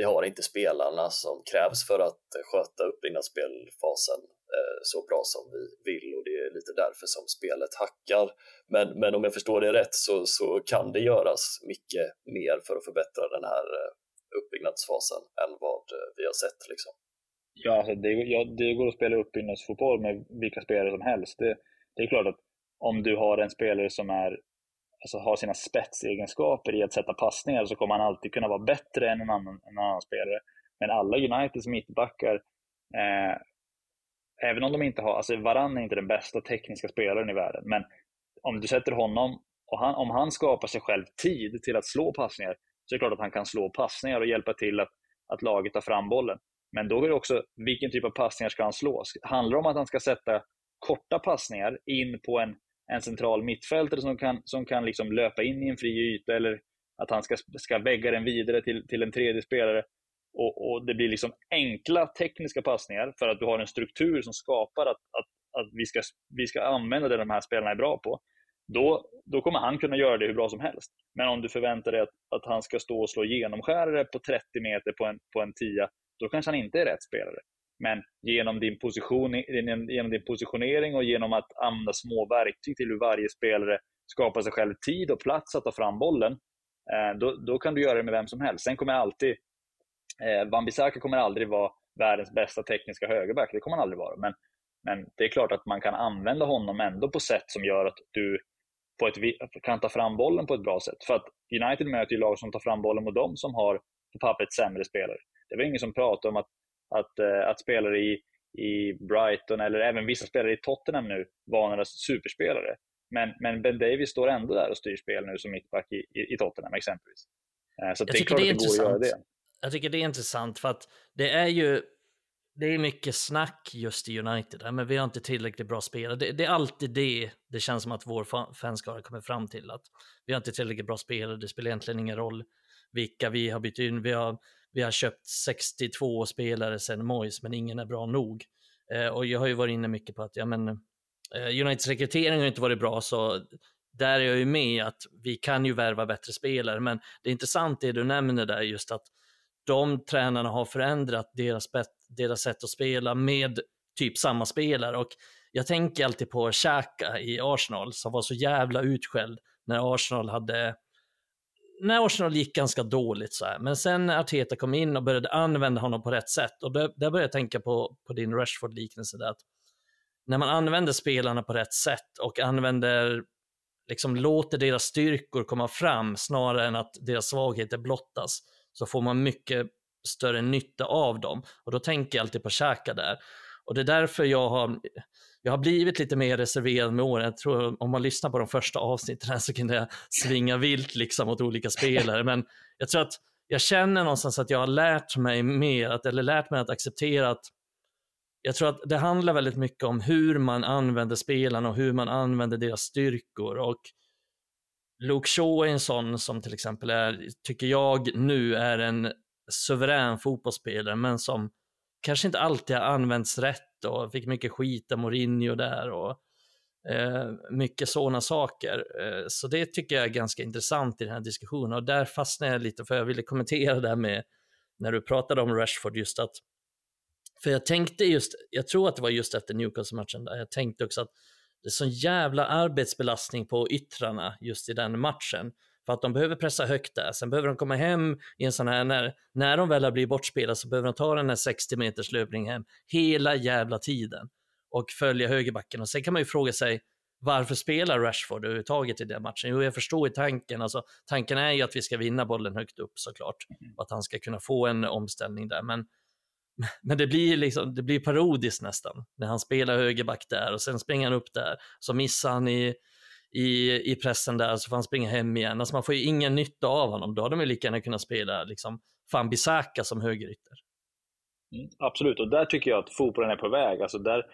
vi har inte spelarna som krävs för att sköta uppbyggnadsspelfasen eh, så bra som vi vill och det är lite därför som spelet hackar. Men, men om jag förstår det rätt så, så kan det göras mycket mer för att förbättra den här eh, uppbyggnadsfasen än vad eh, vi har sett. Liksom. Ja, alltså det, ja, det går att spela uppbyggnadsfotboll med vilka spelare som helst. Det, det är klart att om du har en spelare som är, alltså har sina spetsegenskaper i att sätta passningar så kommer han alltid kunna vara bättre än en annan, en annan spelare. Men alla Uniteds mittbackar, eh, även om de inte har, alltså Varann är inte den bästa tekniska spelaren i världen, men om du sätter honom, och han, om han skapar sig själv tid till att slå passningar, så är det klart att han kan slå passningar och hjälpa till att, att laget tar fram bollen. Men då är det också, vilken typ av passningar ska han slå? Handlar det om att han ska sätta korta passningar in på en, en central mittfältare som kan, som kan liksom löpa in i en fri yta eller att han ska, ska vägga den vidare till, till en tredje spelare och, och, det blir liksom enkla tekniska passningar för att du har en struktur som skapar att, att, att vi, ska, vi ska använda det de här spelarna är bra på då, då kommer han kunna göra det hur bra som helst. Men om du förväntar dig att, att han ska stå och slå genomskärare på 30 meter på en, på en tia, då kanske han inte är rätt spelare. Men genom din, position, genom din positionering och genom att använda små verktyg till hur varje spelare skapar sig själv tid och plats att ta fram bollen, eh, då, då kan du göra det med vem som helst. Sen kommer alltid, eh, Wan-Bissaka kommer aldrig vara världens bästa tekniska högerback, det kommer han aldrig vara. Men, men det är klart att man kan använda honom ändå på sätt som gör att du på ett, kan ta fram bollen på ett bra sätt. För att United möter ju lag som tar fram bollen mot dem som har på pappret sämre spelare. Det var ingen som pratade om att, att, eh, att spelare i, i Brighton eller även vissa spelare i Tottenham nu var några superspelare. Men, men Ben Davis står ändå där och styr spel nu som mittback i, i, i Tottenham exempelvis. Eh, så jag det är klart det att det går att göra det. Jag tycker det är intressant för att det är ju det är mycket snack just i United, men vi har inte tillräckligt bra spelare. Det, det, är alltid det det känns som att vår fanskara kommer fram till, att vi har inte tillräckligt bra spelare, det spelar egentligen ingen roll vilka vi har bytt in. Vi har, vi har köpt 62 spelare sedan Moyes, men ingen är bra nog. Eh, och jag har ju varit inne mycket på att, ja men, eh, Uniteds rekrytering har inte varit bra, så där är jag ju med att vi kan ju värva bättre spelare, men det är intressant det du nämner där, just att de tränarna har förändrat deras, deras sätt att spela med typ samma spelare. Och jag tänker alltid på Xhaka i Arsenal som var så jävla utskälld när Arsenal hade när Arsenal gick ganska dåligt så här. Men sen när Arteta kom in och började använda honom på rätt sätt och där, där började jag tänka på, på din Rashford-liknelse där. Att när man använder spelarna på rätt sätt och använder, liksom låter deras styrkor komma fram snarare än att deras svagheter blottas så får man mycket större nytta av dem. Och då tänker jag alltid på Xhaka där. Och det är därför jag har, jag har blivit lite mer reserverad med åren. Jag tror om man lyssnar på de första avsnitten så kunde jag svinga vilt liksom mot olika spelare. Men jag tror att jag känner någonstans att jag har lärt mig mer, att, eller lärt mig att acceptera att jag tror att det handlar väldigt mycket om hur man använder spelarna och hur man använder deras styrkor. Och Luke Shaw är en sån som till exempel är, tycker jag nu är en suverän fotbollsspelare, men som kanske inte alltid har använts rätt rätt och fick mycket skit av Mourinho där och eh, mycket sådana saker. Eh, så det tycker jag är ganska intressant i den här diskussionen och där fastnade jag lite för jag ville kommentera det här med när du pratade om Rashford just att för jag tänkte just, jag tror att det var just efter Newcastle-matchen där jag tänkte också att det är sån jävla arbetsbelastning på yttrarna just i den matchen. För att de behöver pressa högt där, sen behöver de komma hem i en sån här, när, när de väl har blivit bortspelade så behöver de ta den här 60 meters löpningen hem hela jävla tiden och följa högerbacken. Och sen kan man ju fråga sig, varför spelar Rashford överhuvudtaget i den matchen? Jo, jag förstår ju tanken. Alltså, tanken är ju att vi ska vinna bollen högt upp såklart och att han ska kunna få en omställning där. Men men det blir, liksom, det blir parodiskt nästan när han spelar högerback där och sen springer han upp där. Så missar han i, i, i pressen där så får han springa hem igen. Alltså man får ju ingen nytta av honom. Då hade de ju lika gärna kunnat spela liksom, Fambisaka som högerytter. Mm, absolut, och där tycker jag att fotbollen är på väg. Alltså där,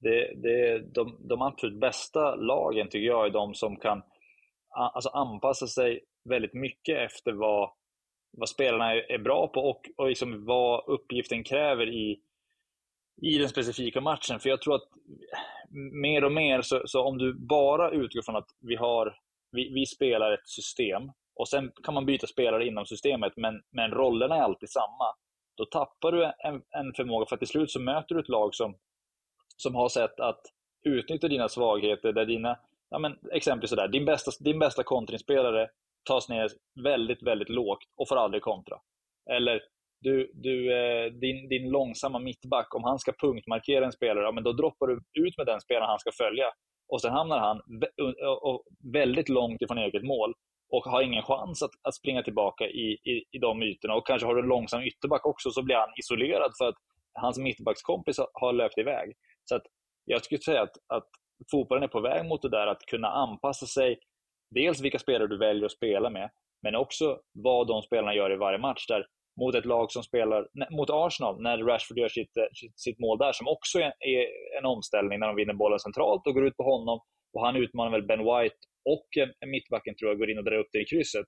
det, det, de, de absolut bästa lagen tycker jag är de som kan alltså anpassa sig väldigt mycket efter vad vad spelarna är bra på och, och liksom vad uppgiften kräver i, i den specifika matchen. För jag tror att mer och mer, så, så om du bara utgår från att vi, har, vi, vi, spelar ett system och sen kan man byta spelare inom systemet, men, men rollerna är alltid samma. Då tappar du en, en förmåga, för att till slut så möter du ett lag som, som har sett att utnyttja dina svagheter, där dina, ja men exempelvis sådär, din bästa, din bästa kontringsspelare tas ner väldigt, väldigt lågt och får aldrig kontra. Eller du, du, eh, din, din långsamma mittback, om han ska punktmarkera en spelare, ja, men då droppar du ut med den spelaren han ska följa. Och sen hamnar han väldigt långt ifrån eget mål och har ingen chans att, att springa tillbaka i, i, i de ytorna. Och kanske har du en långsam ytterback också, så blir han isolerad för att hans mittbackskompis har löpt iväg. Så att jag skulle säga att, att fotbollen är på väg mot det där att kunna anpassa sig dels vilka spelare du väljer att spela med, men också vad de spelarna gör i varje match. Där mot ett lag som spelar, mot Arsenal, när Rashford gör sitt, eh, sitt mål där, som också är en omställning när de vinner bollen centralt och går ut på honom. Och han utmanar väl Ben White och mittbacken tror jag går in och drar upp det i krysset.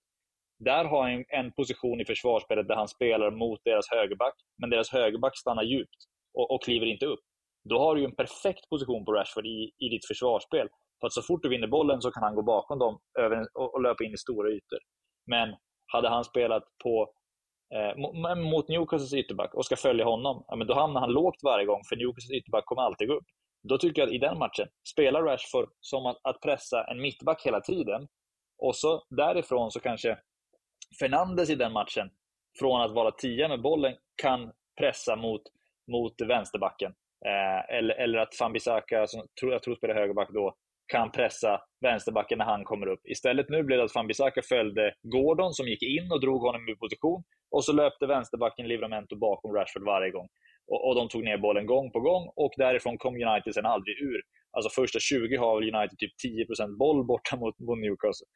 Där har han en position i försvarsspelet där han spelar mot deras högerback, men deras högerback stannar djupt och, och kliver inte upp. Då har du en perfekt position på Rashford i, i ditt försvarsspel. För att så fort du vinner bollen så kan han gå bakom dem över, och, och löpa in i stora ytor. Men hade han spelat på, eh, mot Newcastles ytterback och ska följa honom, ja, men då hamnar han lågt varje gång, för Newcastles ytterback kommer alltid gå upp. Då tycker jag att i den matchen, spelar Rashford som att, att pressa en mittback hela tiden, och så därifrån så kanske Fernandes i den matchen, från att vara tia med bollen, kan pressa mot, mot vänsterbacken. Eh, eller, eller att Fambisaka, som jag tror spelar högerback då, kan pressa vänsterbacken när han kommer upp. Istället nu blev det att Fambisaka följde Gordon som gick in och drog honom ur position och så löpte vänsterbacken Livramento bakom Rashford varje gång. Och, och, de tog ner bollen gång på gång och därifrån kom United sen aldrig ur. Alltså första 20 har väl United typ 10% boll borta mot, mot Newcastle.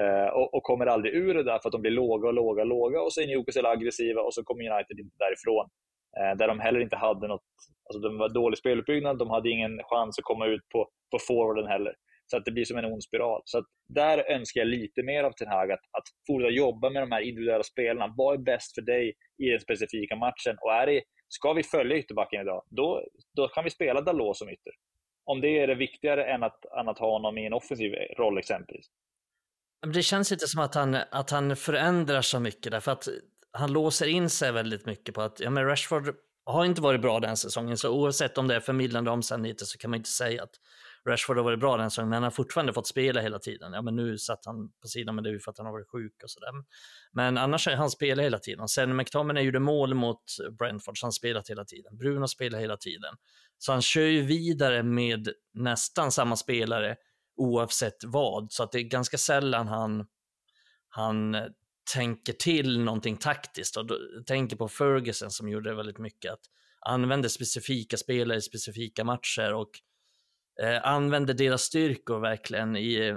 Eh, och, och, kommer aldrig ur det där för att de blir låga och låga och låga och så är Newcastle aggressiva och så kommer United inte därifrån. Eh, där de heller inte hade något, alltså de var dålig speluppbyggnad, de hade ingen chans att komma ut på, på forwarden heller. Så att det blir som en ond spiral. Så att där önskar jag lite mer av Ten Hag, att, att fortsätta jobba med de här individuella spelarna. Vad är bäst för dig i den specifika matchen? Och är det, ska vi följa ytterbacken idag, då, då kan vi spela Dalot som ytter. Om det är det viktigare än att, än att ha honom i en offensiv roll exempelvis. Det känns inte som att han, att han förändrar så mycket därför att han låser in sig väldigt mycket på att ja, men Rashford har inte varit bra den säsongen, så oavsett om det är förmildrande omständigheter så kan man inte säga att Rashford har varit bra den säsongen, men han har fortfarande fått spela hela tiden. Ja, men nu satt han på sidan, men det är för att han har varit sjuk och sådär. Men annars har han spelat hela tiden. Sen McTominay gjorde mål mot Brentford, så han spelat hela tiden. Bruno spelar hela tiden. Så han kör ju vidare med nästan samma spelare oavsett vad, så att det är ganska sällan han, han tänker till någonting taktiskt. Och tänker på Ferguson som gjorde väldigt mycket, att använde specifika spelare i specifika matcher och eh, använde deras styrkor verkligen i,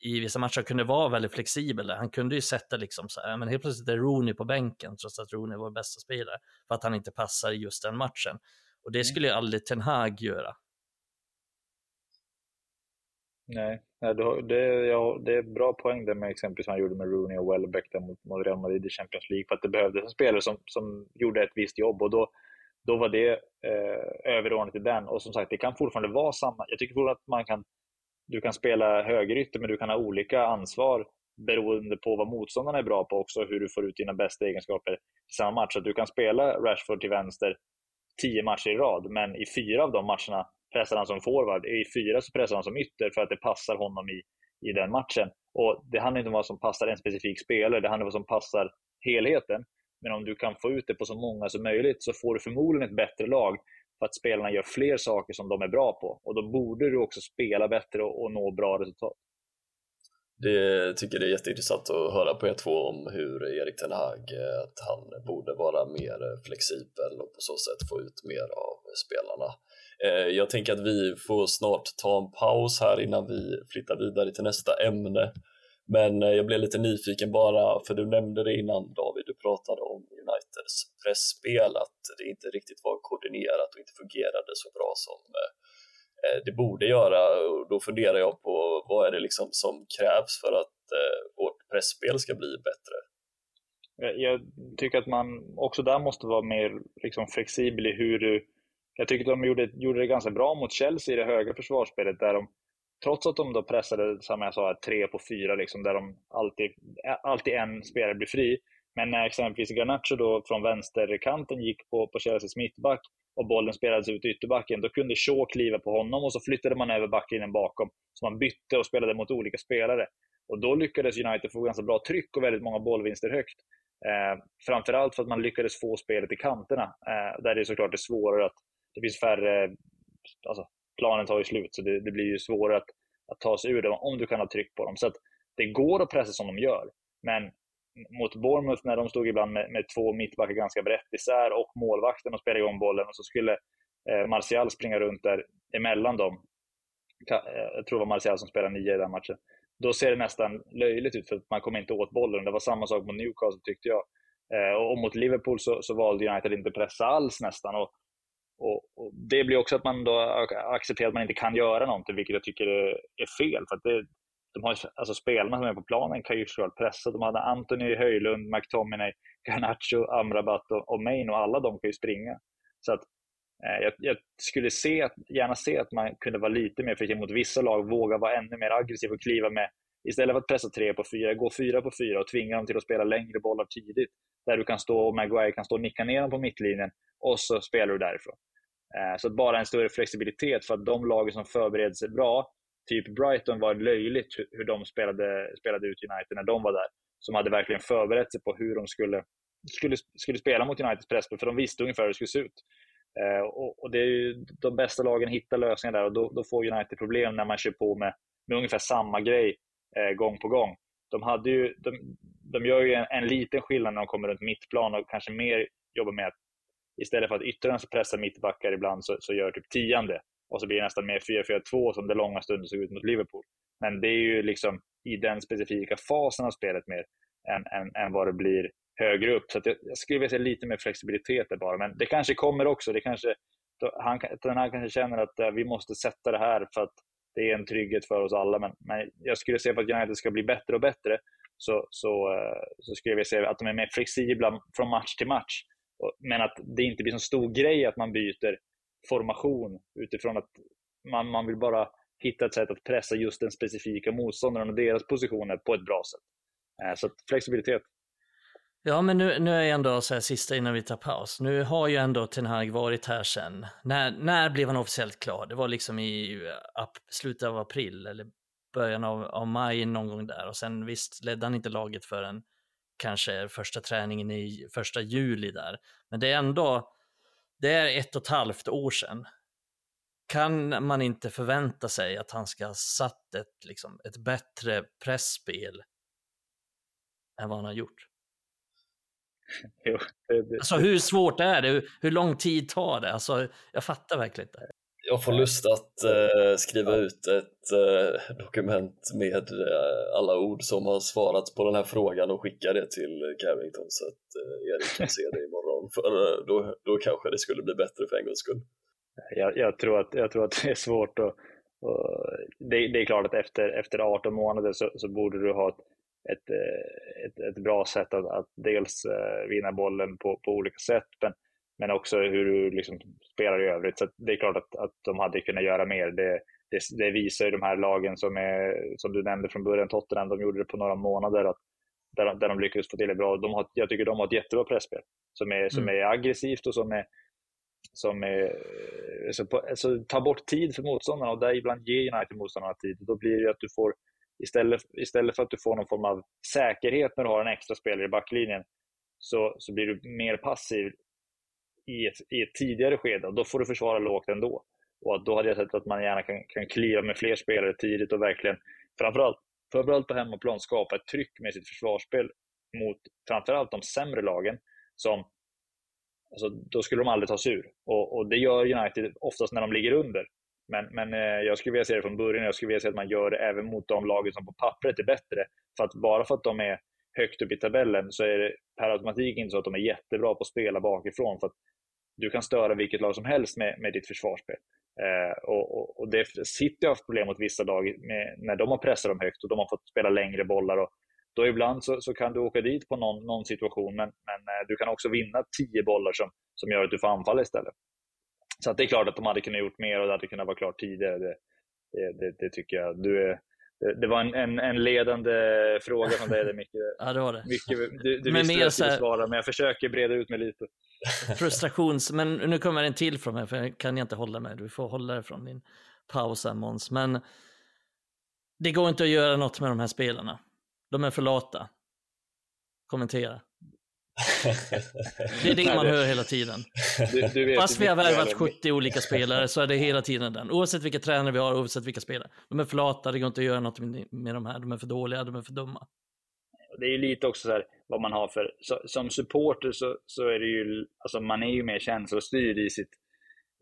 i vissa matcher kunde vara väldigt flexibel. Han kunde ju sätta liksom så här, men helt plötsligt är Rooney på bänken trots att Rooney var bästa spelare för att han inte passar i just den matchen. Och det mm. skulle ju aldrig Ten Hag göra. Nej, det, ja, det är bra poäng det med exempel som han gjorde med Rooney och Welbeck mot, mot Real Madrid i Champions League. För att det behövdes en spelare som, som gjorde ett visst jobb och då, då var det eh, överordnat i den. Och som sagt, det kan fortfarande vara samma. Jag tycker fortfarande att man kan, du kan spela högerytter, men du kan ha olika ansvar beroende på vad motståndarna är bra på också, hur du får ut dina bästa egenskaper i samma match. Så du kan spela Rashford till vänster tio matcher i rad, men i fyra av de matcherna pressar han som forward. I fyra så pressar han som ytter för att det passar honom i, i den matchen. Och Det handlar inte om vad som passar en specifik spelare, det handlar om vad som passar helheten. Men om du kan få ut det på så många som möjligt så får du förmodligen ett bättre lag för att spelarna gör fler saker som de är bra på. Och då borde du också spela bättre och, och nå bra resultat. Det tycker det är jätteintressant att höra på er två om hur Erik Ten Hag, eh, att han borde vara mer flexibel och på så sätt få ut mer av spelarna. Eh, jag tänker att vi får snart ta en paus här innan vi flyttar vidare till nästa ämne. Men eh, jag blev lite nyfiken bara, för du nämnde det innan David, du pratade om Uniteds pressspel att det inte riktigt var koordinerat och inte fungerade så bra som eh, det borde göra. Och då funderar jag på vad är det liksom som krävs för att vårt pressspel ska bli bättre? Jag tycker att man också där måste vara mer liksom flexibel i hur du jag tycker de gjorde, gjorde det ganska bra mot Chelsea i det höga försvarsspelet där de, trots att de då pressade, som jag sa, tre på fyra, liksom, där de alltid, alltid en spelare blir fri. Men när exempelvis Garnacho då från vänsterkanten gick på, på Chelseas mittback och bollen spelades ut i ytterbacken, då kunde Shaw kliva på honom och så flyttade man över backlinjen bakom. Så man bytte och spelade mot olika spelare. Och då lyckades United få ganska bra tryck och väldigt många bollvinster högt. Eh, framförallt för att man lyckades få spelet i kanterna, eh, där det såklart är svårare att det finns färre, alltså planen tar ju slut så det, det blir ju svårare att, att ta sig ur dem om du kan ha tryck på dem. Så att det går att pressa som de gör. Men mot Bournemouth när de stod ibland med, med två mittbackar ganska brett isär och målvakten och spelade igång bollen och så skulle eh, Martial springa runt där emellan dem. Eh, jag tror det var Martial som spelade nio i den matchen. Då ser det nästan löjligt ut för att man kommer inte åt bollen. Det var samma sak mot Newcastle tyckte jag. Eh, och mot Liverpool så, så valde United inte pressa alls nästan. Och och, och, det blir också att man då accepterar att man inte kan göra någonting, vilket jag tycker är, är fel. För att det, de har, alltså spelarna som är på planen kan ju såklart pressa. De hade Anthony, Höjlund, McTominay, Garnacho, Amrabat och, och Main och alla de kan ju springa. Så att, eh, jag, jag, skulle se, gärna se att man kunde vara lite mer försiktig mot vissa lag, våga vara ännu mer aggressiv och kliva med Istället för att pressa tre på fyra, gå fyra på fyra och tvinga dem till att spela längre bollar tidigt. Där du kan stå och Maguire kan stå och nicka ner dem på mittlinjen och så spelar du därifrån. Eh, så bara en större flexibilitet för att de lagen som förbereder sig bra, typ Brighton var löjligt hur de spelade, spelade ut United när de var där. Som hade verkligen förberett sig på hur de skulle, skulle, skulle spela mot Uniteds presspel för de visste ungefär hur det skulle se ut. Eh, och, och, det är ju de bästa lagen hittar lösningar där och då, då får United problem när man kör på med, med ungefär samma grej eh, gång på gång. De, hade ju, de, de gör ju en, en, liten skillnad när de kommer runt mittplan och kanske mer jobbar med att istället för att yttrarna pressar mittbackar ibland så, så gör typ tionde och så blir det nästan mer 4-4-2 som det långa stunden såg ut mot Liverpool. Men det är ju liksom i den specifika fasen av spelet mer än, än, än vad det blir högre upp. Så jag, jag skulle vilja se lite mer flexibilitet där bara. Men det kanske kommer också. Det kanske, han, den här kanske känner att äh, vi måste sätta det här för att det är en trygghet för oss alla. Men, men jag skulle se för att United ska bli bättre och bättre så, så, eh, så skulle jag vilja se att de är mer flexibla från match till match. Men att det inte blir så stor grej att man byter formation utifrån att man, man vill bara hitta ett sätt att pressa just den specifika motståndaren och deras positioner på ett bra sätt. Eh, så flexibilitet. Ja, men nu, nu är jag ändå så här sista innan vi tar paus. Nu har ju ändå Ten Hag varit här sen. När, när blev han officiellt klar? Det var liksom i eh, ap, slutet av april eller början av, av maj någon gång där. Och sen visst ledde han inte laget förrän kanske första träningen i första juli där. Men det är ändå, det är ett och ett halvt år sedan. Kan man inte förvänta sig att han ska ha satt ett, liksom, ett bättre pressspel än vad han har gjort? Jo, det, det. Alltså hur svårt är det? Hur, hur lång tid tar det? Alltså, jag fattar verkligen inte. Jag får lust att eh, skriva ut ett eh, dokument med eh, alla ord som har svarats på den här frågan och skicka det till Carrington så att eh, Erik kan se det imorgon. För eh, då, då kanske det skulle bli bättre för en gångs skull. Jag, jag, tror att, jag tror att det är svårt att det, det, är klart att efter, efter 18 månader så, så borde du ha ett, ett, ett, ett bra sätt att, att dels vinna bollen på, på olika sätt men men också hur du liksom spelar i övrigt. Så det är klart att, att de hade kunnat göra mer. Det, det, det visar ju de här lagen som, är, som du nämnde från början, Tottenham, de gjorde det på några månader. Att, där, de, där de lyckades få till det bra. De har, jag tycker de har ett jättebra presspel som är, som mm. är aggressivt och som är, som är så på, alltså, ta bort tid för motståndarna och där ibland ger United motståndarna tid. Då blir det att du får, istället, istället för att du får någon form av säkerhet när du har en extra spelare i backlinjen, så, så blir du mer passiv i ett, i ett tidigare skede och då får du försvara lågt ändå. Och att då hade jag sett att man gärna kan, kan kliva med fler spelare tidigt och verkligen, framförallt, framförallt på hemmaplan, skapa ett tryck med sitt försvarsspel mot framförallt de sämre lagen som Alltså, då skulle de aldrig ta sig ur. Och, och, det gör United oftast när de ligger under. Men, men eh, jag skulle vilja se det från början. Jag skulle vilja se att man gör det även mot de lagen som på pappret är bättre. För att bara för att de är högt upp i tabellen så är det per automatik inte så att de är jättebra på att spela bakifrån. För att du kan störa vilket lag som helst med, med ditt försvarsspel. Eh, och, och, och, det City har haft problem mot vissa lag med, när de har pressat dem högt och de har fått spela längre bollar. Och då ibland så, så kan du åka dit på någon, någon situation, men, men eh, du kan också vinna tio bollar som, som gör att du får anfalla istället. Så att det är klart att de hade kunnat gjort mer och det hade kunnat vara klart tidigare. Det, det, det, tycker jag. Du är, det var en, en, en, ledande fråga från dig Micke. ja, det var det. Mycket, du, du men visste mer jag svara, men jag försöker breda ut mig lite. Frustrations... Men nu kommer en till från mig, för jag kan inte hålla mig. Du får hålla dig från din paus här Måns. Men det går inte att göra något med de här spelarna. De är för lata. Kommentera. Det är det man hör hela tiden. Du, du Fast vi har värvat 70 olika spelare så är det hela tiden den. Oavsett vilka tränare vi har, oavsett vilka spelare. De är för lata, det går inte att göra något med de här. De är för dåliga, de är för dumma. Det är lite också så här, vad man har för... Så, som supporter så, så är det ju... Alltså man är ju mer känslostyrd i sitt,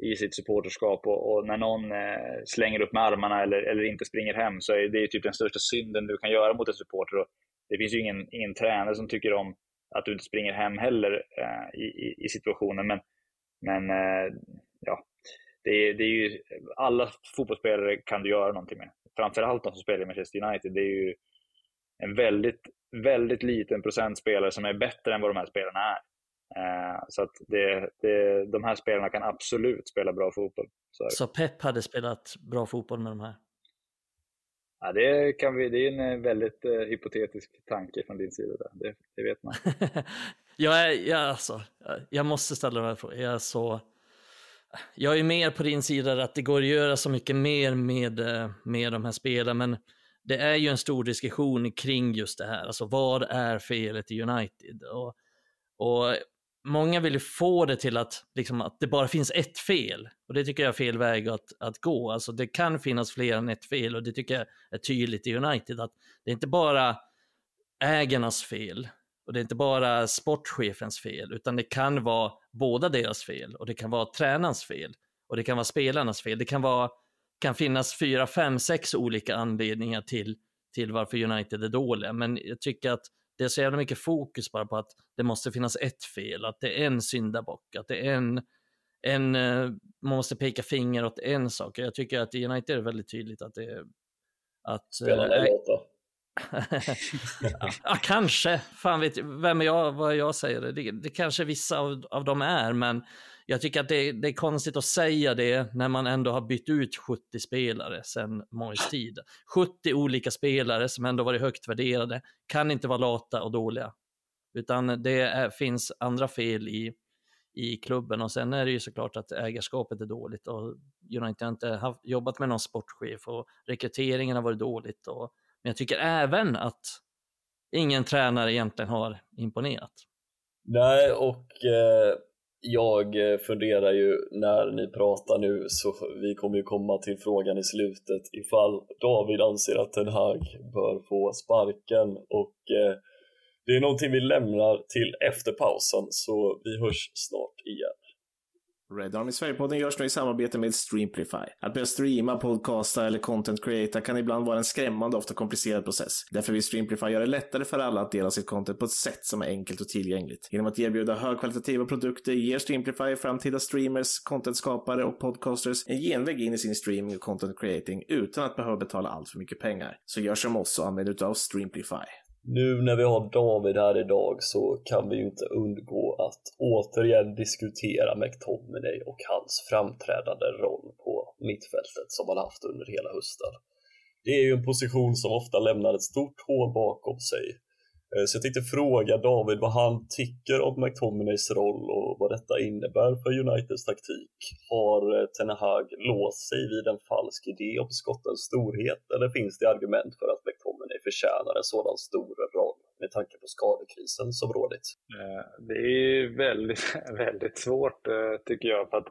i sitt supporterskap och, och när någon eh, slänger upp med armarna eller, eller inte springer hem så är det typ den största synden du kan göra mot en supporter. Och det finns ju ingen, ingen tränare som tycker om att du inte springer hem heller eh, i, i, situationen. Men, men eh, ja, det är, det är ju, alla fotbollsspelare kan du göra någonting med. Framförallt de som spelar i Manchester United. Det är ju en väldigt, väldigt liten procent spelare som är bättre än vad de här spelarna är. Eh, så att det, det, de här spelarna kan absolut spela bra fotboll. Så, så Pep hade spelat bra fotboll med de här? Ja, det, kan vi, det är en eh, väldigt uh, hypotetisk tanke från din sida. Där. Det, det vet man. jag, är, jag, alltså, jag måste ställa de här frågorna. Jag är, så, jag är mer på din sida att det går att göra så mycket mer med, eh, med de här spelen, men det är ju en stor diskussion kring just det här. Alltså vad är felet i United? Och, och många vill ju få det till att, liksom, att det bara finns ett fel. Och det tycker jag är fel väg att, att gå. Alltså det kan finnas fler än ett fel och det tycker jag är tydligt i United. att Det är inte bara ägarnas fel och det är inte bara sportchefens fel, utan det kan vara båda deras fel och det kan vara tränarens fel och det kan vara spelarnas fel. Det kan, vara, kan finnas fyra, fem, sex olika anledningar till, till varför United är dåliga. Men jag tycker att det är så jävla mycket fokus bara på att det måste finnas ett fel, att det är en syndabock, att det är en, en eh, man måste peka finger åt en sak. Jag tycker att i United är det väldigt tydligt att det är att... Spelarna är lata. ja, kanske. Fan vet vem är jag, vad jag säger. Det, det kanske vissa av, av dem är, men jag tycker att det, det, är konstigt att säga det när man ändå har bytt ut 70 spelare sedan Mois tid. 70 olika spelare som ändå varit högt värderade kan inte vara lata och dåliga, utan det är, finns andra fel i, i klubben och sen är det ju såklart att ägarskapet är dåligt och United har inte haft, jobbat med någon sportchef och rekryteringen har varit dåligt. Och, men jag tycker även att ingen tränare egentligen har imponerat. Nej, och eh, jag eh, funderar ju när ni pratar nu så vi kommer ju komma till frågan i slutet ifall David anser att Ten Hag bör få sparken och eh, det är någonting vi lämnar till efter pausen så vi hörs snart igen. Red Army Sverigepodden görs nu i samarbete med Streamplify. Att börja streama, podcasta eller content creata kan ibland vara en skrämmande och ofta komplicerad process. Därför vill Streamplify göra det lättare för alla att dela sitt content på ett sätt som är enkelt och tillgängligt. Genom att erbjuda högkvalitativa produkter ger Streamplify framtida streamers, contentskapare och podcasters en genväg in i sin streaming och content creating utan att behöva betala allt för mycket pengar. Så gör som oss och använd utav Streamplify. Nu när vi har David här idag så kan vi ju inte undgå att återigen diskutera McTominay och hans framträdande roll på mittfältet som han haft under hela hösten. Det är ju en position som ofta lämnar ett stort hål bakom sig eh, så jag tänkte fråga David vad han tycker om McTominays roll och vad detta innebär för Uniteds taktik. Har eh, Ten Hag låst sig vid en falsk idé om skottens storhet eller finns det argument för att McTominay förtjänar en sådan stor roll med tanke på skadekrisen som rådit? Eh, det är väldigt, väldigt svårt eh, tycker jag. För att,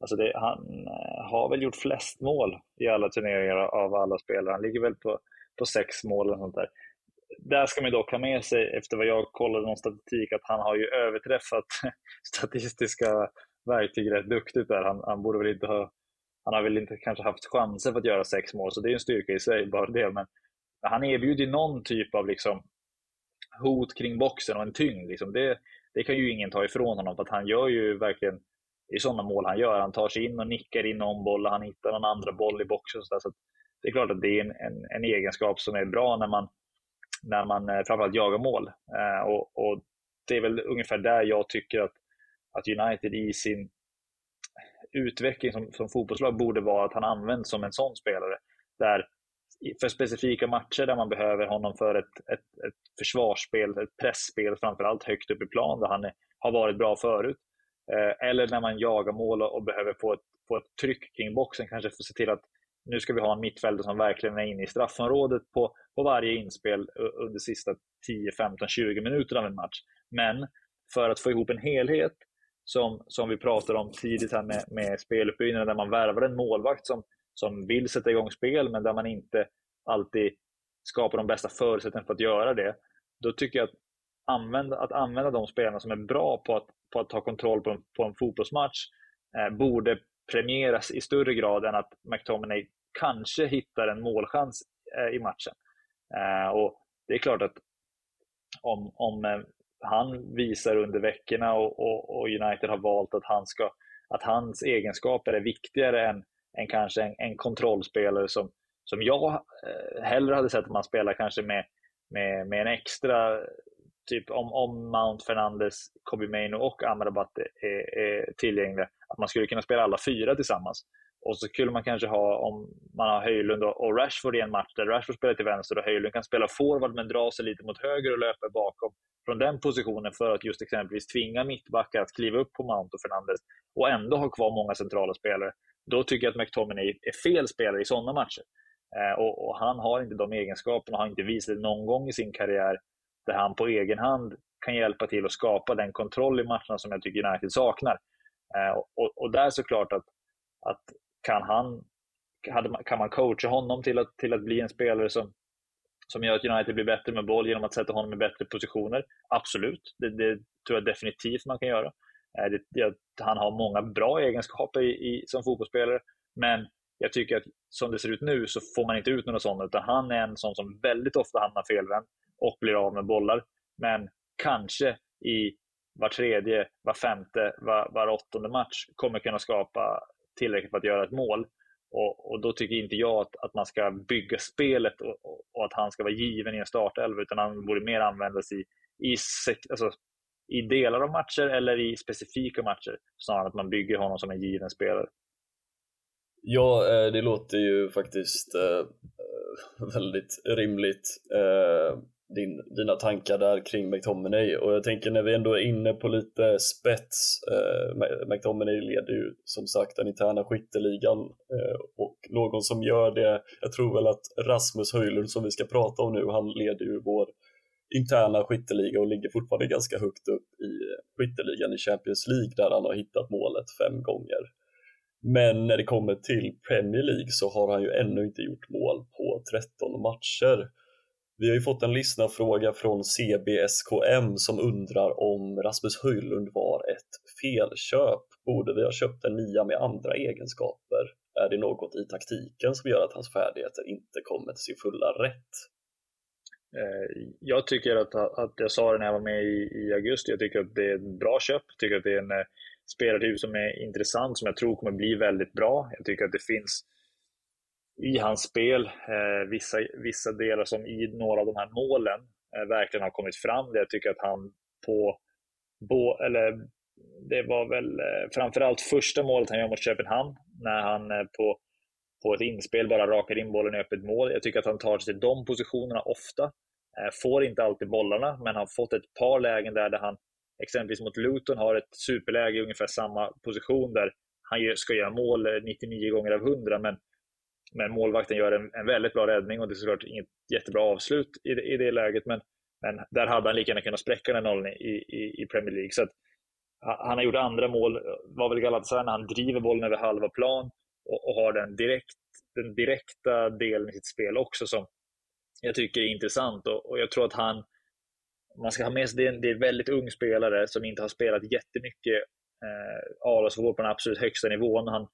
alltså det, han eh, har väl gjort flest mål i alla turneringar av alla spelare. Han ligger väl på, på sex mål eller sånt där där ska man dock ha med sig, efter vad jag kollade någon statistik, att han har ju överträffat statistiska verktyg rätt duktigt där. Han, han borde väl inte ha, han har väl inte kanske haft chanser för att göra sex mål, så det är en styrka i sig, bara det. Men han erbjuder någon typ av liksom hot kring boxen och en tyngd. Liksom. Det, det kan ju ingen ta ifrån honom, för att han gör ju verkligen det är sådana mål han gör. Han tar sig in och nickar in någon boll och han hittar någon andra boll i boxen. Så, så det är klart att det är en, en, en, egenskap som är bra när man när man eh, framförallt jagar mål. Eh, och, och, Det är väl ungefär där jag tycker att, att United i sin utveckling som, som fotbollslag borde vara att han används som en sån spelare. Där för specifika matcher där man behöver honom för ett, ett, ett försvarsspel, ett pressspel framförallt högt upp i plan där han är, har varit bra förut. Eh, eller när man jagar mål och, och behöver få ett, få ett tryck kring boxen, kanske få se till att nu ska vi ha en mittfältare som verkligen är inne i straffområdet på, på varje inspel under sista 10, 15, 20 minuter av en match. Men för att få ihop en helhet, som, som vi pratade om tidigt här med, med speluppbyggnaden, där man värvar en målvakt som, som vill sätta igång spel, men där man inte alltid skapar de bästa förutsättningarna för att göra det. Då tycker jag att använda, att använda de spelarna som är bra på att, på att ta kontroll på en, på en fotbollsmatch eh, borde premieras i större grad än att McTominay kanske hittar en målchans eh, i matchen. Eh, och Det är klart att om, om eh, han visar under veckorna och, och, och, United har valt att, han ska, att hans egenskaper är viktigare än, än kanske en, en kontrollspelare som, som jag eh, hellre hade sett att man spelar kanske med, med, med en extra typ om, om Mount Fernandes, Kobe Maino och Amrabat är, är tillgängliga, att man skulle kunna spela alla fyra tillsammans. Och så skulle man kanske ha, om man har Höjlund och Rashford i en match där Rashford spelar till vänster och Höjlund kan spela forward men dra sig lite mot höger och löpa bakom från den positionen för att just exempelvis tvinga mittbackar att kliva upp på Mount och Fernandes och ändå ha kvar många centrala spelare. Då tycker jag att McTominay är fel spelare i sådana matcher. Eh, och, och, han har inte de egenskaperna, har inte visat det någon gång i sin karriär där han på egen hand kan hjälpa till att skapa den kontroll i matcherna som jag tycker United saknar. Eh, och, och, och där såklart att, att kan han kan man coacha honom till att, till att bli en spelare som, som gör att United blir bättre med boll genom att sätta honom i bättre positioner? Absolut, det, det tror jag definitivt man kan göra. Eh, det, det, han har många bra egenskaper i, i, som fotbollsspelare, men jag tycker att som det ser ut nu så får man inte ut några sådana, utan han är en sån som väldigt ofta hamnar felvänd och blir av med bollar. Men kanske i var tredje, var femte, var, var åttonde match kommer kunna skapa tillräckligt för att göra ett mål. Och, och då tycker inte jag att, att man ska bygga spelet och, och, och att han ska vara given i en startelva, utan han borde mer användas i, i, alltså, i delar av matcher eller i specifika matcher, snarare än att man bygger honom som en given spelare. Ja, eh, det låter ju faktiskt eh, eh, väldigt rimligt. Din, dina tankar där kring McTominay och jag tänker när vi ändå är inne på lite spets, eh, McTominay leder ju som sagt den interna skytteligan eh, och någon som gör det, jag tror väl att Rasmus Höjlund som vi ska prata om nu, han leder ju vår interna skytteliga och ligger fortfarande ganska högt upp i eh, skytteligan i Champions League där han har hittat målet fem gånger. Men när det kommer till Premier League så har han ju ännu inte gjort mål på 13 matcher. Vi har ju fått en lyssnarfråga från CBSKM som undrar om Rasmus Höjlund var ett felköp. Borde vi ha köpt en nia med andra egenskaper? Är det något i taktiken som gör att hans färdigheter inte kommer till sin fulla rätt? Eh, jag tycker att, att jag sa det när jag var med i, i augusti, jag tycker att det är ett bra köp. Jag tycker att det är en eh, spelartyp som är intressant, som jag tror kommer bli väldigt bra. Jag tycker att det finns i hans spel. Eh, vissa, vissa delar som i några av de här målen eh, verkligen har kommit fram. Jag tycker att han på, på eller det var väl eh, framförallt första målet han gör mot Köpenhamn när han eh, på, på ett inspel bara rakar in bollen i öppet mål. Jag tycker att han tar sig till de positionerna ofta. Eh, får inte alltid bollarna, men har fått ett par lägen där, där han exempelvis mot Luton har ett superläge i ungefär samma position där han ska göra mål eh, 99 gånger av 100, men men målvakten gör en, en väldigt bra räddning och det är såklart inget jättebra avslut i, i det läget. Men, men där hade han lika gärna kunnat spräcka den nollan i, i, i Premier League. Så att, han har gjort andra mål, var väl Galatasaray när han driver bollen över halva plan och, och, har den, direkt, den direkta delen i sitt spel också som jag tycker är intressant. Och, och jag tror att han, man ska ha med sig, det är en, det är en väldigt ung spelare som inte har spelat jättemycket eh, A-lagsfotboll på den absolut högsta nivån. Han,